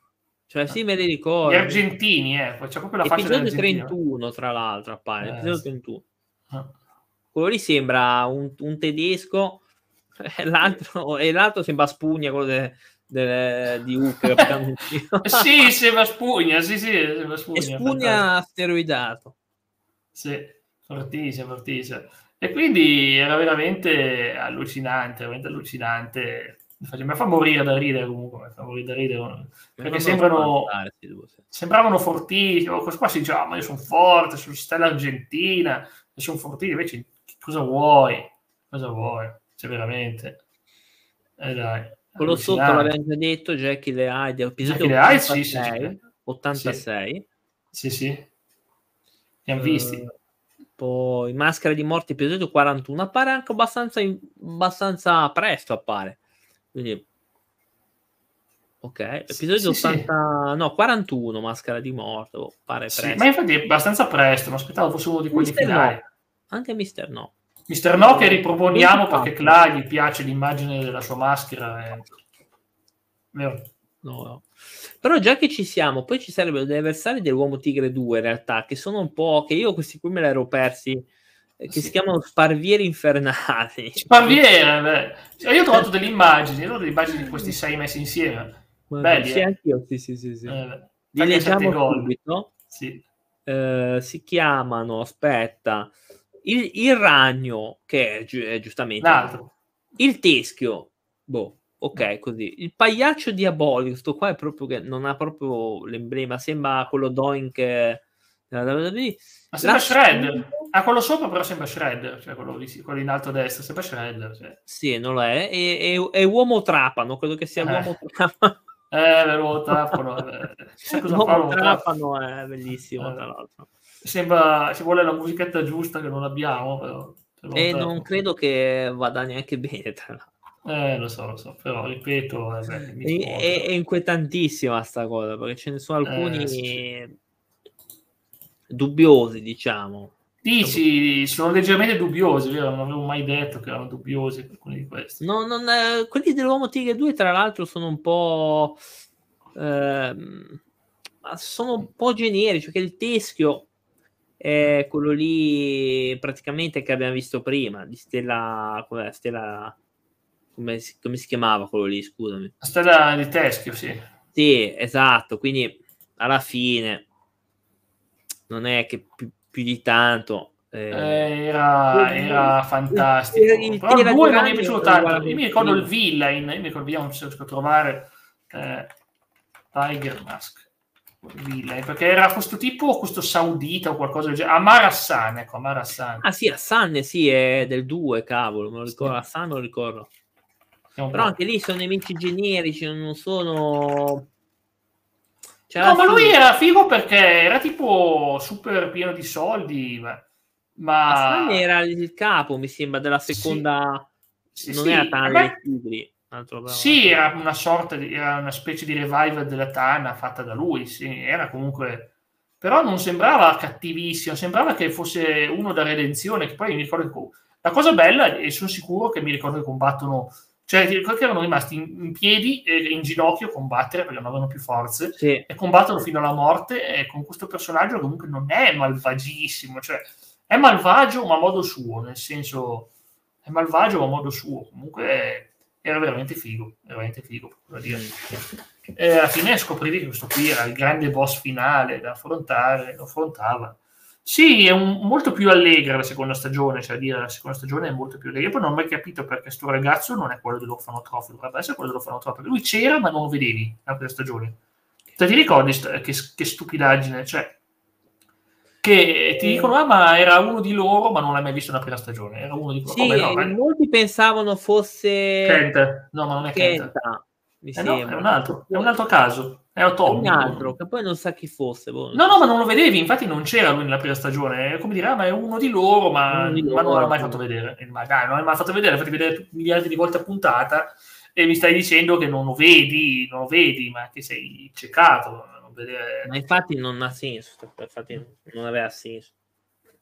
Cioè, sì, me li ricordo.
Gli argentini, eh. C'è proprio la
faccia Episodio 31, tra l'altro, appare. Eh, Episodio 31. Ah. Quello lì sembra un, un tedesco e l'altro, e l'altro sembra Spugna, quello de, de, di Ucra.
sì, sembra Spugna, sì, sì, sembra Spugna. E
Spugna asteroidato.
Sì, fortissimo, fortissimo. E quindi era veramente allucinante, veramente allucinante mi fa morire da ridere comunque, mi fa morire da ridere perché sembrano, sembravano fortissimi, questo qua si dice, ah, ma io sono forte, sono stella argentina, sono fortissimo, invece cosa vuoi? Cosa vuoi? Cioè veramente. Eh dai.
Quello sotto l'abbiamo già detto, Jackie Le Hyde, episodio
Jackie 86, sì, sì,
86.
Sì, sì. Li hanno visti. Uh,
poi Maschera di Morte, episodio 41, appare anche abbastanza, abbastanza presto, appare. Quindi, ok, episodio sì, 80, sì. no, 41, Maschera di Morte, oh, pare
sì, presto. Ma infatti è abbastanza presto, mi aspettavo fosse uno di quelli Mister finali. No.
Anche Mister No.
Mister No che riproponiamo perché Cla gli piace l'immagine della sua maschera. È... Vero?
no, no. Però già che ci siamo, poi ci sarebbero degli avversari dell'Uomo Tigre 2 in realtà, che sono un po'... che io questi qui me li ero persi, eh, che sì. si chiamano Sparvieri Infernali.
Sparviere, beh. Cioè, io ho trovato delle immagini, delle immagini di questi sei messi insieme.
Belli, sì, eh. anch'io, sì, sì, sì. sì. Eh, Li leggiamo subito.
Sì.
Eh, si chiamano, aspetta, il, il ragno, che è, gi- è giustamente...
L'altro.
Il teschio, boh, ok, così. Il pagliaccio diabolico, questo qua è proprio che non ha proprio l'emblema, sembra quello Doink
della WWE. Ma sembra Shred. Ah, quello sopra però sembra Shred, cioè quello, lì, quello in alto a destra, sembra Shred. Cioè.
Sì, non lo è. E, e, e uomo trapano, credo che sia eh. uomo trapano.
Eh, l'uomo trapano. Eh.
L'uomo trapano è bellissimo, eh. tra l'altro.
Sembra, ci vuole la musichetta giusta che non abbiamo, però.
E non credo che vada neanche bene, tra l'altro.
Eh, lo so, lo so, però ripeto,
eh, beh, è, è, inquietantissima sta cosa perché ce ne sono alcuni eh, sì. Dubbiosi, diciamo.
Dici, sono leggermente dubbiosi, vero? Non avevo mai detto che erano dubbiosi alcuni di questi.
No, non, eh, quelli dell'Uomo Tigre 2, tra l'altro, sono un po'. Eh, sono un po' generici, perché il teschio è quello lì praticamente che abbiamo visto prima, di Stella, Stella come, si, come si chiamava quello lì, scusami.
La Stella di Teschio, sì.
Sì, esatto, quindi alla fine non è che più, più di tanto.
Eh, eh era, era fantastico. Il, Però il 2 non mi è piaciuto tanto. Io mi ricordo il villain, io mi ricordo, vediamo se riesco a trovare eh, Tiger Mask villain, perché era questo tipo, questo saudita o qualcosa del genere. Amar Hassan, ecco, Amar Hassan.
Ah sì, Hassan sì, è del 2, cavolo, me lo ricordo, sì. Hassan me lo ricordo. Però anche lì sono nemici generici, non sono...
Cioè, no, ma lui era figo perché era tipo super pieno di soldi, ma... ma...
Era il capo, mi sembra, della seconda... Sì. non sì, era Tana Tigri.
Sì, era una sorta di, era una specie di revival della Tana fatta da lui, sì, era comunque però non sembrava cattivissimo, sembrava che fosse uno da redenzione, che poi mi ricordo che la cosa bella, e sono sicuro che mi ricordo che combattono, cioè ti ricordo che erano rimasti in, in piedi e in ginocchio a combattere perché non avevano più forze
sì.
e combattono fino alla morte e con questo personaggio comunque non è malvagissimo, cioè è malvagio ma a modo suo, nel senso è malvagio ma a modo suo, comunque è, era veramente figo, veramente figo. E alla fine scoprivi che questo qui era il grande boss finale da affrontare, lo affrontava. Sì, è un, molto più allegra la seconda stagione, cioè dire la seconda stagione è molto più allegra. Poi non ho mai capito perché questo ragazzo non è quello dell'orfanotrofio, dovrebbe essere quello dell'orfanotrofio. Lui c'era, ma non lo vedevi la prima stagione. Te ti ricordi che, che stupidaggine? Cioè, che ti dicono ah ma era uno di loro ma non l'hai mai visto nella prima stagione era uno di loro
sì, no, eh. molti pensavano fosse
Kent no ma non è Kent, Kent. Eh no, è un altro è un altro caso è Tommy
un altro che poi non sa chi fosse
boh. no no ma non lo vedevi infatti non c'era lui nella prima stagione è come dire ah ma è uno di loro ma, di loro, ma non l'ha mai fatto vedere ma dai non l'hai mai fatto vedere fatti vedere miliardi di volte a puntata e mi stai dicendo che non lo vedi non lo vedi ma che sei ciecato
vedere... Ma infatti non ha senso, infatti non aveva senso.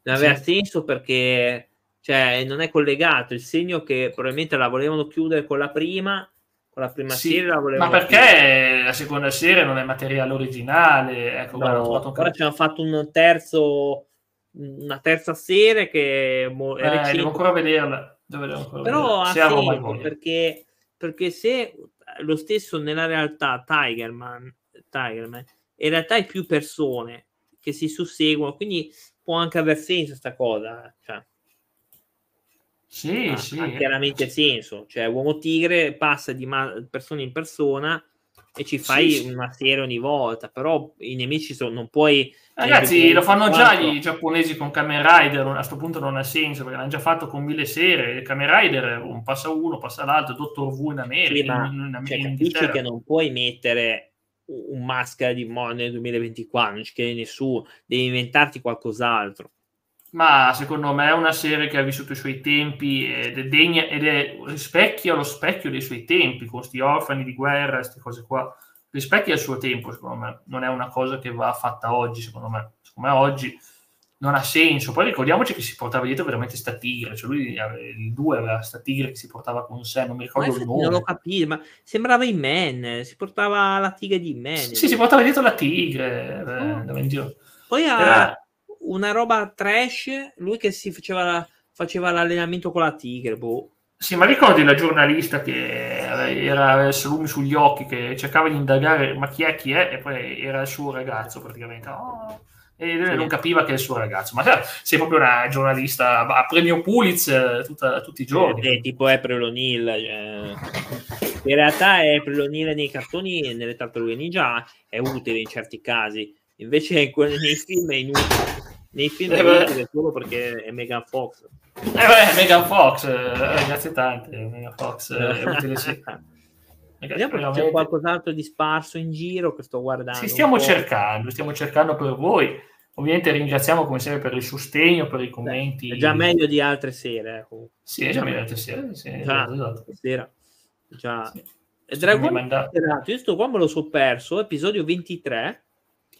Non aveva sì. senso perché cioè, non è collegato, il segno che probabilmente la volevano chiudere con la prima, con la prima sì, serie la volevano
Ma perché chiudere. la seconda serie non è materiale originale? Ecco,
no, guarda, ora ci hanno fatto un terzo una terza serie che è
eh, devo ancora vederla. Devo
ancora però ha senso perché, perché se lo stesso nella realtà Tigerman, Tigerman in realtà è più persone che si susseguono, quindi può anche aver senso questa cosa. Cioè,
sì, ha, sì.
Ha chiaramente senso. Cioè, Uomo Tigre passa di ma- persona in persona e ci fai sì, una serie ogni volta, però i nemici sono, non puoi...
Ragazzi, lo fanno già i giapponesi con Kamen Rider, a questo punto non ha senso, perché l'hanno già fatto con mille serie, Kamen Rider un passa uno, passa l'altro, Dottor V in America. Sì,
ma, in, in, cioè, in capisci che non puoi mettere un maschera di Mo nel 2024, non ci crede nessuno, devi inventarti qualcos'altro.
Ma secondo me è una serie che ha vissuto i suoi tempi ed è degna ed è rispecchia lo specchio dei suoi tempi, con questi orfani di guerra, queste cose qua. Rispecchia il suo tempo, secondo me. Non è una cosa che va fatta oggi, secondo me. Secondo me oggi non ha senso. Poi ricordiamoci che si portava dietro veramente sta tigre, cioè lui il 2 aveva sta tigre che si portava con sé, non mi ricordo il nome.
Non lo capivo, ma sembrava in Man, si portava la tigre di Man.
Sì, si portava dietro la tigre, oh. eh,
Poi ha Era... una roba trash, lui che si faceva, faceva l'allenamento con la tigre, boh.
Sì, ma ricordi la giornalista che era aveva salumi sugli occhi, che cercava di indagare ma chi è, chi è, e poi era il suo ragazzo praticamente. Oh e sì. non capiva che è il suo ragazzo. Ma sei proprio una giornalista a premio Pulitzer tutta, tutti i giorni.
È tipo April O'Neil. Cioè. In realtà April O'Neil nei cartoni e nelle tartarughe ninja è utile in certi casi, invece nei film è inutile. Nei film eh utile solo perché è Megan Fox.
Eh beh, Megan Fox, eh, grazie tante, Megan Fox è utile sì.
Vediamo veramente... c'è qualcos'altro di sparso in giro che sto guardando.
Sì, stiamo cercando, stiamo cercando per voi. Ovviamente ringraziamo come sempre per il sostegno, per i commenti.
Beh, è già meglio di altre sere.
Ecco. Sì, è già meglio di altre sere. Sì,
già, esatto. sera. Già. Sì. Dragon io sto qua me lo so perso, episodio 23.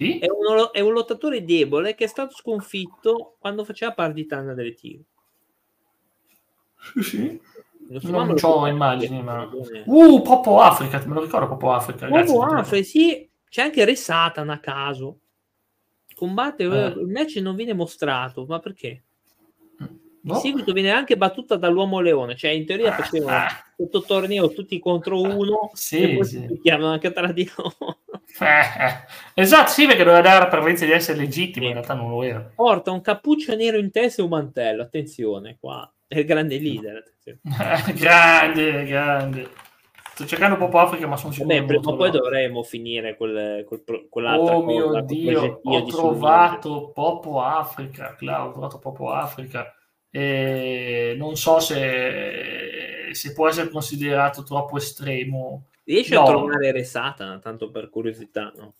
Sì? È, uno, è, un lottatore debole che è stato sconfitto quando faceva partitana delle tigre.
Sì, sì. Non ho immagini, ma... Uh, Popo Africa, me lo ricordo Popo Africa.
Popo Africa, sì. C'è anche Re Satan a caso. Combatte, eh. il match non viene mostrato, ma perché? No. In seguito viene anche battuta dall'uomo leone, cioè in teoria facevano ah. questo torneo tutti contro uno
sì,
e poi
sì.
si chiamano anche tra di loro.
Eh, esatto, sì, perché doveva dare la prevalenza di essere legittimo, in realtà non lo era.
Porta un cappuccio nero in testa e un mantello, attenzione qua, è il grande leader.
grande, grande. Sto cercando Popo Africa, ma sono sicuro.
Beh, prima o poi dovremmo finire quel, quel, quell'altra
Oh mio cosa, Dio, ho trovato Popo Africa, Clau, ho trovato Popo Africa. E non so se, se può essere considerato troppo estremo.
Riesci no. a trovare Resata, tanto per curiosità, no?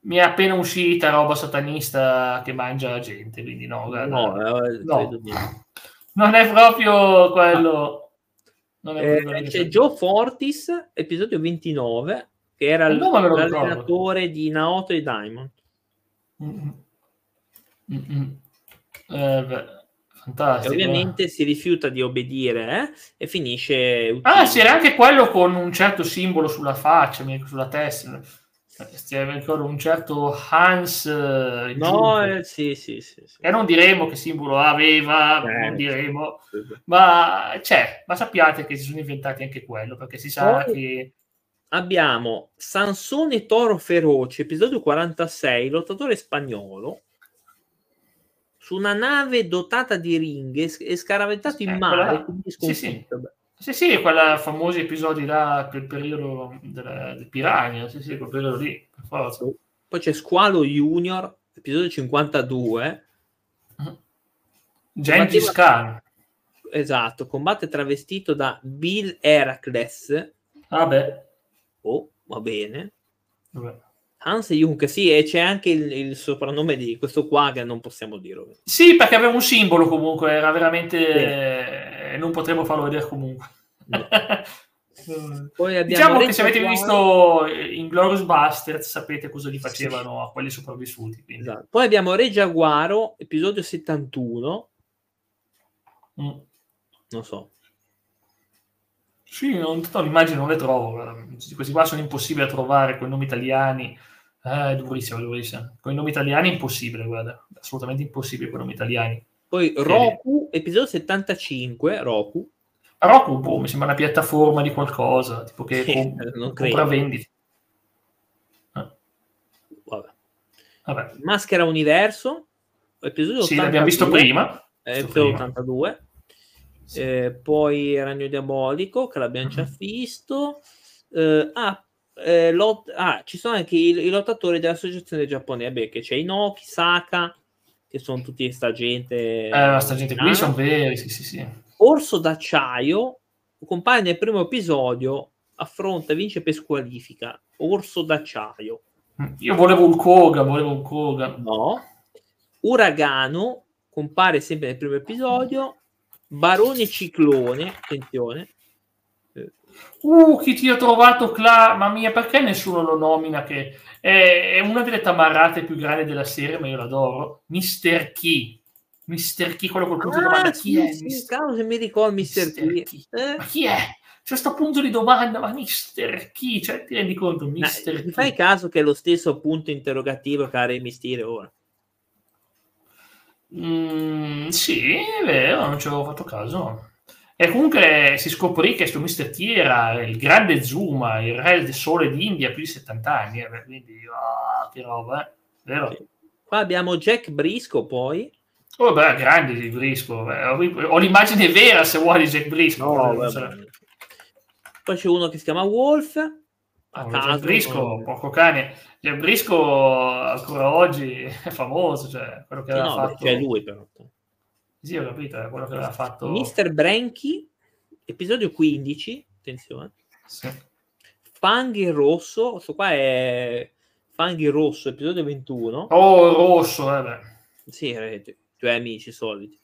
Mi è appena uscita roba satanista che mangia la gente, quindi no, guarda, no, eh, no. non è proprio quello
eh, c'è Joe Fortis, episodio 29, che era l'allenatore di Naoto e Diamond.
Mm-hmm. Mm-hmm. Eh, beh, fantastico.
E ovviamente si rifiuta di obbedire eh? e finisce.
Ucciso. Ah, sì, era anche quello con un certo simbolo sulla faccia, sulla testa. Mi ricordo un certo Hans.
Eh, no, eh, sì, sì, sì, sì,
E non diremo che simbolo aveva, eh, non diremo, sì, sì. ma c'è, ma sappiate che si sono inventati anche quello, perché si sa Poi che.
Abbiamo Sansone Toro Feroce, episodio 46, lottatore spagnolo, su una nave dotata di ringhe e scaraventato in mare. Quella...
Sì, sì. Sì, sì, quella famosi episodi là, quel periodo della, del Piranha, sì, sì, quel periodo lì, per forza.
Poi c'è Squalo Junior, episodio 52.
Gengis Khan.
Esatto, combatte travestito da Bill Heracles.
Vabbè.
Oh, va bene. Vabbè. Hans Jung, sì, e c'è anche il, il, soprannome di questo qua che non possiamo dirlo.
Sì, perché aveva un simbolo comunque, era veramente... Sì. Eh, non potremo farlo vedere comunque. No. Poi diciamo che se avete visto in Glorious Bastards sapete cosa gli facevano sì. a quelli sopravvissuti.
Esatto. Poi abbiamo Re Giaguaro, episodio 71. Mm. Non so.
Sì, non, l'immagine non le trovo. Questi qua sono impossibili da trovare con nomi italiani. Eh, è durissimo, è durissimo. Con i nomi italiani è impossibile, guarda. Assolutamente impossibile con i nomi italiani.
Poi Roku, episodio 75, Roku.
Roku, boh, mi sembra una piattaforma di qualcosa, tipo che sì, com- non compra vendita.
Eh. Vabbè. Vabbè. Maschera Universo, episodio
Sì, 82, l'abbiamo visto prima.
Episodio 82. Sì. Eh, poi Ragno Diabolico, che l'abbiamo mm-hmm. già visto. Eh, ah, eh, lot- ah, ci sono anche i, i lottatori dell'associazione giapponese, beh, che c'è Inoki, Saka, che sono tutti sta gente.
Eh, sta gente qui sono veri, sì, sì, sì.
Orso d'acciaio compare nel primo episodio, affronta e vince per squalifica. Orso d'acciaio.
Io volevo un Koga, volevo un Koga.
No. Uragano compare sempre nel primo episodio. Barone Ciclone, attenzione,
Uh, chi ti ho trovato, Cla? Mamma mia, perché nessuno lo nomina che è, una delle tamarrate più grandi della serie, ma io l'adoro. Mr. Key. Mr. Key, quello col punto ah, di domanda. Chi
sì,
è?
Sì, cavolo, se mi ricordo Mr. Key. Key.
Eh? Ma chi è? C'è questo punto di domanda, ma Mr. Key, cioè ti rendi conto? Mr.
Nah, Key. Fai caso che è lo stesso punto interrogativo che ha Re Mysterio ora.
Mm, sì, è vero, non ci avevo fatto caso. E comunque si scoprì che questo Mr. T era il grande Zuma, il re del sole d'India, più di 70 anni. Eh, quindi, oh, che roba, eh? vero?
Qua abbiamo Jack Brisco, poi.
Oh, beh, grande di Brisco. ho, l'immagine vera, se vuoi, di Jack Brisco. No,
poi c'è uno che si chiama Wolf.
A oh, caso, Jack Brisco, poco cane. Jack Brisco ancora oggi è famoso, cioè quello che sì, aveva no, fatto.
C'è lui, però.
Sì, ho capito, è quello che aveva fatto.
Mister Branchi, episodio 15, attenzione.
Sì.
Fanghi Rosso, questo qua è Fanghi Rosso, episodio 21.
Oh, rosso, eh beh.
Sì, i tuoi amici soliti.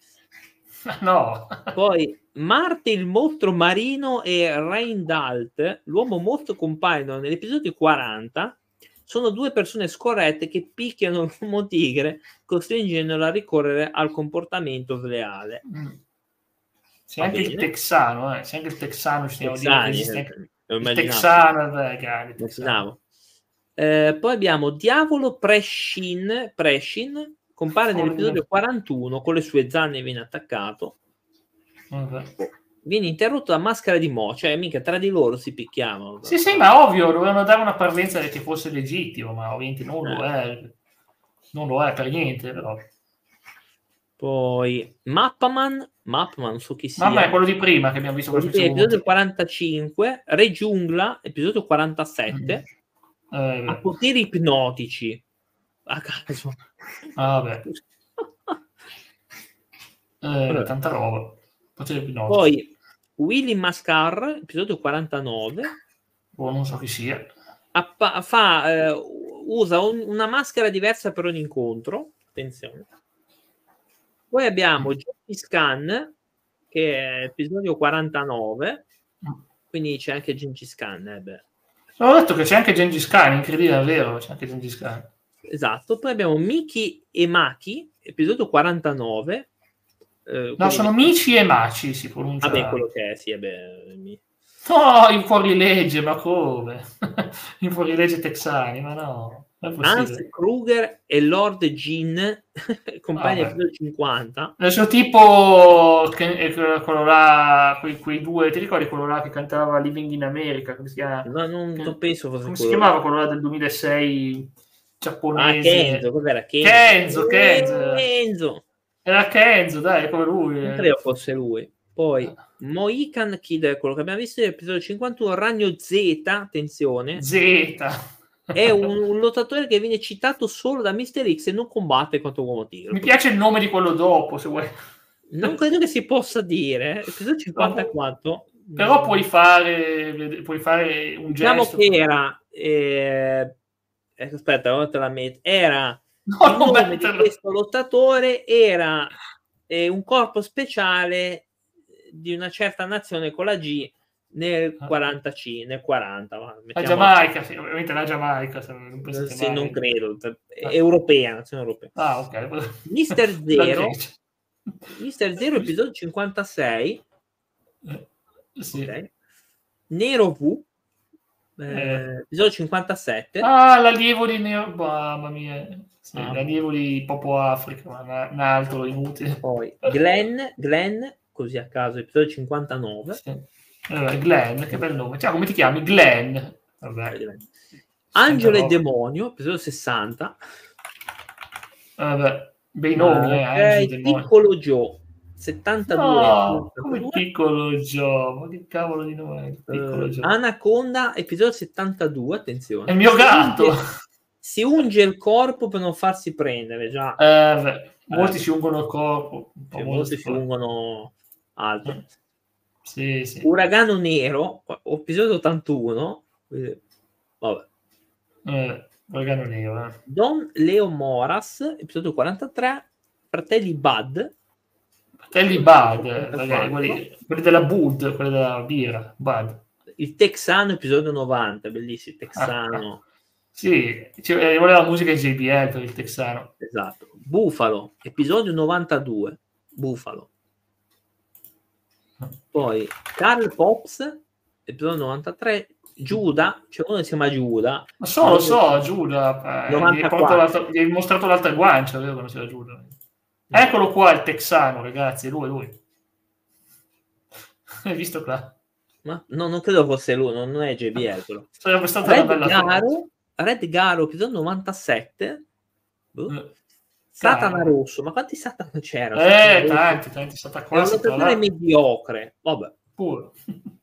No.
Poi Marte il mostro marino e Reindalt, l'uomo mostro compaiono nell'episodio 40 sono due persone scorrette che picchiano l'uomo tigre, costringendolo a ricorrere al comportamento sleale.
Mm. C'è anche bene. il texano, eh. c'è anche il texano, ci Texani, dire, eh, il texano, grande, texano.
Eh, poi abbiamo Diavolo Preshin, Preshin compare nell'episodio 41 con le sue zanne viene attaccato.
Vabbè
viene interrotto da maschera di Mo, cioè mica tra di loro si picchiavano.
Sì, sì, ma ovvio, dovevano dare una parvenza che fosse legittimo, ma ovviamente non eh. lo è. Non lo è per niente, però.
Poi Mappaman, Mappaman, non so chi sia.
Mamma è quello di prima che abbiamo visto.
Episodio 45, Re Giungla, episodio 47, mm. eh, a poteri ipnotici. A caso.
Ah, vabbè. eh, tanta roba.
Poi Willy Mascar, episodio 49.
Oh, non so chi sia.
Appa- fa, eh, usa un, una maschera diversa per ogni incontro. Attenzione. Poi abbiamo mm. Johnny Scan, che è episodio 49. Mm. Quindi c'è anche Gengis Khan. Eh beh.
Ho detto che c'è anche Gengis Khan, incredibile, è vero, c'è anche Gengis Khan.
Esatto. Poi abbiamo Miki e Maki, episodio 49.
Eh, no, sono Mici e Maci, si pronuncia.
Vabbè, quello che è, sì, vabbè. Mi...
No, in fuorilegge, ma come? in fuorilegge texani, ma no.
Hans Kruger e Lord Jean, compagni ah, del 50.
Adesso tipo che, quello là, quei, quei, due, ti ricordi quello là che cantava Living in America? Come si chiama?
No, non, non penso
fosse Come si chiamava quello là del 2006 giapponese?
Ah, Kenzo, cos'era?
Kenzo, Kenzo.
Kenzo. Kenzo.
Era Kenzo, dai, come lui.
Non credo fosse lui. Poi ah. Mohican Kid, quello che abbiamo visto nell'episodio 51, Ragno Z, attenzione.
Z.
È un, un, lottatore che viene citato solo da Mister X e non combatte contro Uomo Tigre.
Mi piace il nome di quello dopo, se vuoi.
Non credo che si possa dire. Episodio 54.
Però no. puoi fare, puoi fare un
diciamo
gesto.
Diciamo che era... Eh, aspetta, ora te la metto. Era
No, il nome
di questo lottatore era eh, un corpo speciale di una certa nazione con la G nel 45, ah. nel 40.
La Giamaica, sì, ovviamente la Giamaica. Se non,
se non credo, ah. europea, nazione europea.
Ah, ok.
Mister Zero, Mister Zero, episodio 56.
Eh, sì. Okay.
Nero V, eh, episodio 57.
Ah, l'allievo di Nero, mamma mia. Sì, ah. Popo Africa, ma un altro inutile.
Poi Glenn, Glenn, così a caso, episodio 59.
Sì. Allora, Glenn, che bel nome. Cioè, come ti chiami? Glenn. Vabbè.
Angelo e Demonio, episodio 60.
Vabbè, bei nomi,
ah, eh, eh Piccolo Joe. 72
no, come piccolo Joe ma che cavolo di nome
uh, Anaconda episodio 72 attenzione
è il mio gatto
si unge il corpo per non farsi prendere già.
Eh, beh, molti eh. si ungono il corpo.
Cioè, molti si ungono altro.
Sì, sì.
Uragano Nero, episodio 81. Vabbè.
Eh, Uragano Nero. Eh.
Don Leo Moras, episodio 43. Fratelli Bud.
Fratelli Bud, ragazzi, quelli, quelli, della Bud, quelli della birra, Bud.
Il Texano, episodio 90, bellissimo, Texano. Ah,
Sì, ci voleva musica JBL per il texano.
Esatto. Bufalo, episodio 92. Bufalo. Poi Carl Pops, episodio 93. Giuda, c'è uno che si chiama Giuda.
Ma so, lo so, Giuda. Eh, gli, hai mostrato l'altra guancia, vero quando c'era Giuda. Eccolo qua il texano, ragazzi, lui, lui. Hai visto qua?
Ma no, non credo fosse lui, non è JBL.
Sarebbe stata Red una bella
Garo, Red Garo, episodio 97. Boh. Eh, Satana Rosso, ma quanti Satana c'erano?
Eh, tanti, tanti Satana
Rosso. È un lottatore mediocre, vabbè.
Puro.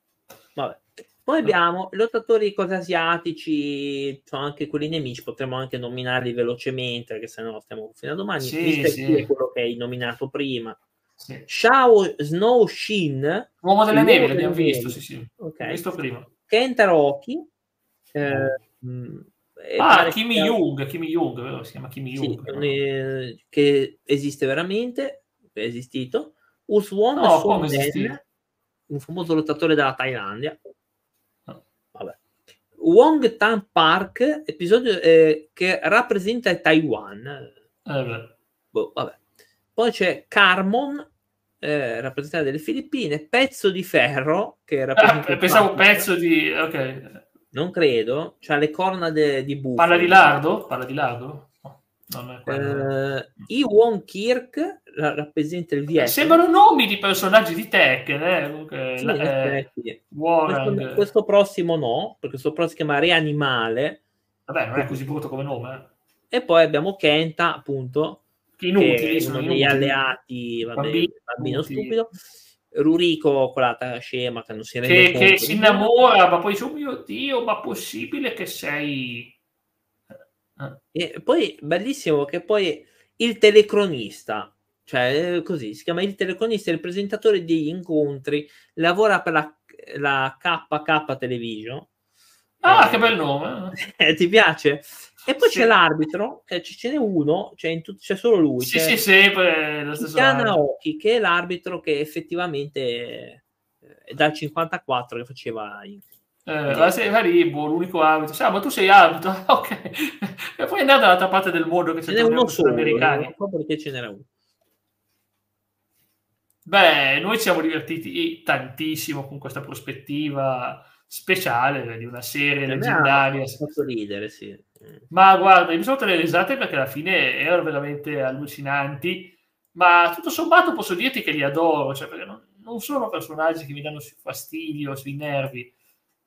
Vabbè. Poi abbiamo lottatori di cose asiatici, sono anche quelli nemici, potremmo anche nominarli velocemente, perché se no stiamo fino a domani.
Sì, sì.
è quello che hai nominato prima. Sì. Shao Snow Shin,
l'uomo delle neve, l'abbiamo visto, sì, sì. Okay. visto prima.
Kenta Rocky, eh,
mm. Ah, Kimi che... Jung, Kimi Jung, si chiama Kimi Jung.
Sì, no? che esiste veramente, è esistito. Uswon
no, Suonen,
un famoso lottatore della Thailandia. Vabbè. Wong Tan Park, episodio eh, che rappresenta Taiwan.
Eh,
boh, vabbè. Poi c'è Carmon, eh, rappresentante delle Filippine, Pezzo di Ferro, che rappresenta...
Ah, pensavo pezzo di... ok.
Non credo, c'ha le corna de, di bufalo.
Parla di lardo? Parla di lardo?
No, eh, Iwon Kirk rappresenta il Vietnam.
Sembrano nomi di personaggi di Tekken. Eh?
Sì, eh, questo, questo, prossimo no, perché questo prossimo si chiama Reanimale.
Vabbè, non è così brutto come nome.
Eh. E poi abbiamo Kenta, appunto,
inutili,
uno degli alleati, vabbè, bambino, bambino stupido. Rurico con la scema che non si rende
che, che si innamora, ma poi dice, oh mio Dio, ma possibile che sei...
E poi, bellissimo, che poi il telecronista, cioè così, si chiama il telecronista, il presentatore degli incontri, lavora per la, la KK Television.
Ah, eh, che bel nome!
Eh, ti piace? E poi sì. c'è l'arbitro, che ce n'è uno, c'è, tut- c'è solo lui.
Sì, sì, sempre lo stesso.
Naoki, che è l'arbitro che effettivamente è dal 54 che faceva
in... Eh, sei Haribo, l'unico arbitro. Sì, ma tu sei arbitro, ok. e poi è dall'altra parte del mondo che
ce n'è uno solo, americani. Non so perché ce n'era uno.
Beh, noi ci siamo divertiti tantissimo con questa prospettiva speciale di una serie leggendaria.
Fatto ridere, sì.
Ma guarda, mi sono le risate perché alla fine erano veramente allucinanti, ma tutto sommato posso dirti che li adoro, cioè perché non, non sono personaggi che mi danno fastidio, sui nervi,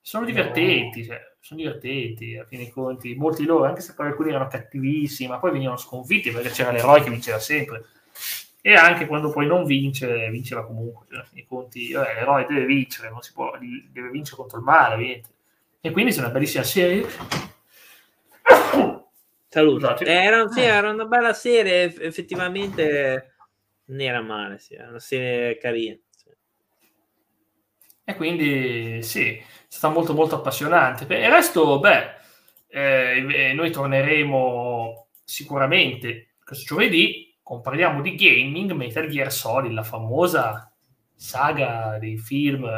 sono divertenti, no. cioè, sono divertenti a fine dei conti, molti loro, anche se poi alcuni erano cattivissimi, ma poi venivano sconfitti perché c'era l'eroe che vinceva sempre. E anche quando poi non vince, vinceva comunque, cioè, dei conti, vabbè, l'eroe deve vincere, non si può, deve vincere contro il male, ovviamente. E quindi c'è una bellissima serie
Saluto. Era, sì, era una bella serie, effettivamente non era male, sì, era una serie carina. Sì.
E quindi sì, è stata molto molto appassionante. Per il resto, beh, eh, noi torneremo sicuramente questo giovedì, parliamo di gaming, Metal Gear Solid, la famosa saga dei film,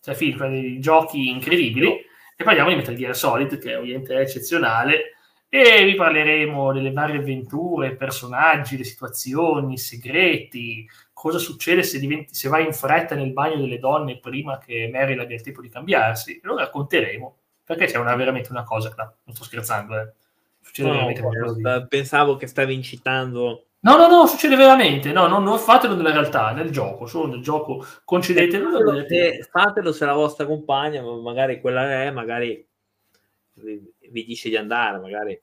cioè film, dei giochi incredibili, e parliamo di Metal Gear Solid, che ovviamente è eccezionale, e vi parleremo delle varie avventure, personaggi, le situazioni, i segreti, cosa succede se, diventi, se vai in fretta nel bagno delle donne prima che Mary abbia il tempo di cambiarsi. Lo racconteremo, perché c'è una, veramente una cosa, no, non sto scherzando, eh.
succede no, veramente qualcosa Pensavo che stavi incitando...
No, no, no, succede veramente. No, no, non fatelo nella realtà, nel gioco, solo nel gioco. Concedetelo.
Eh, se, fatelo se la vostra compagna, magari quella è, magari vi dice di andare, magari.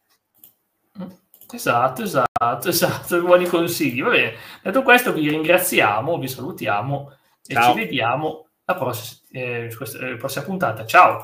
Esatto, esatto, esatto, buoni consigli. Va bene, detto questo vi ringraziamo, vi salutiamo e Ciao. ci vediamo alla prossima, eh, prossima puntata. Ciao!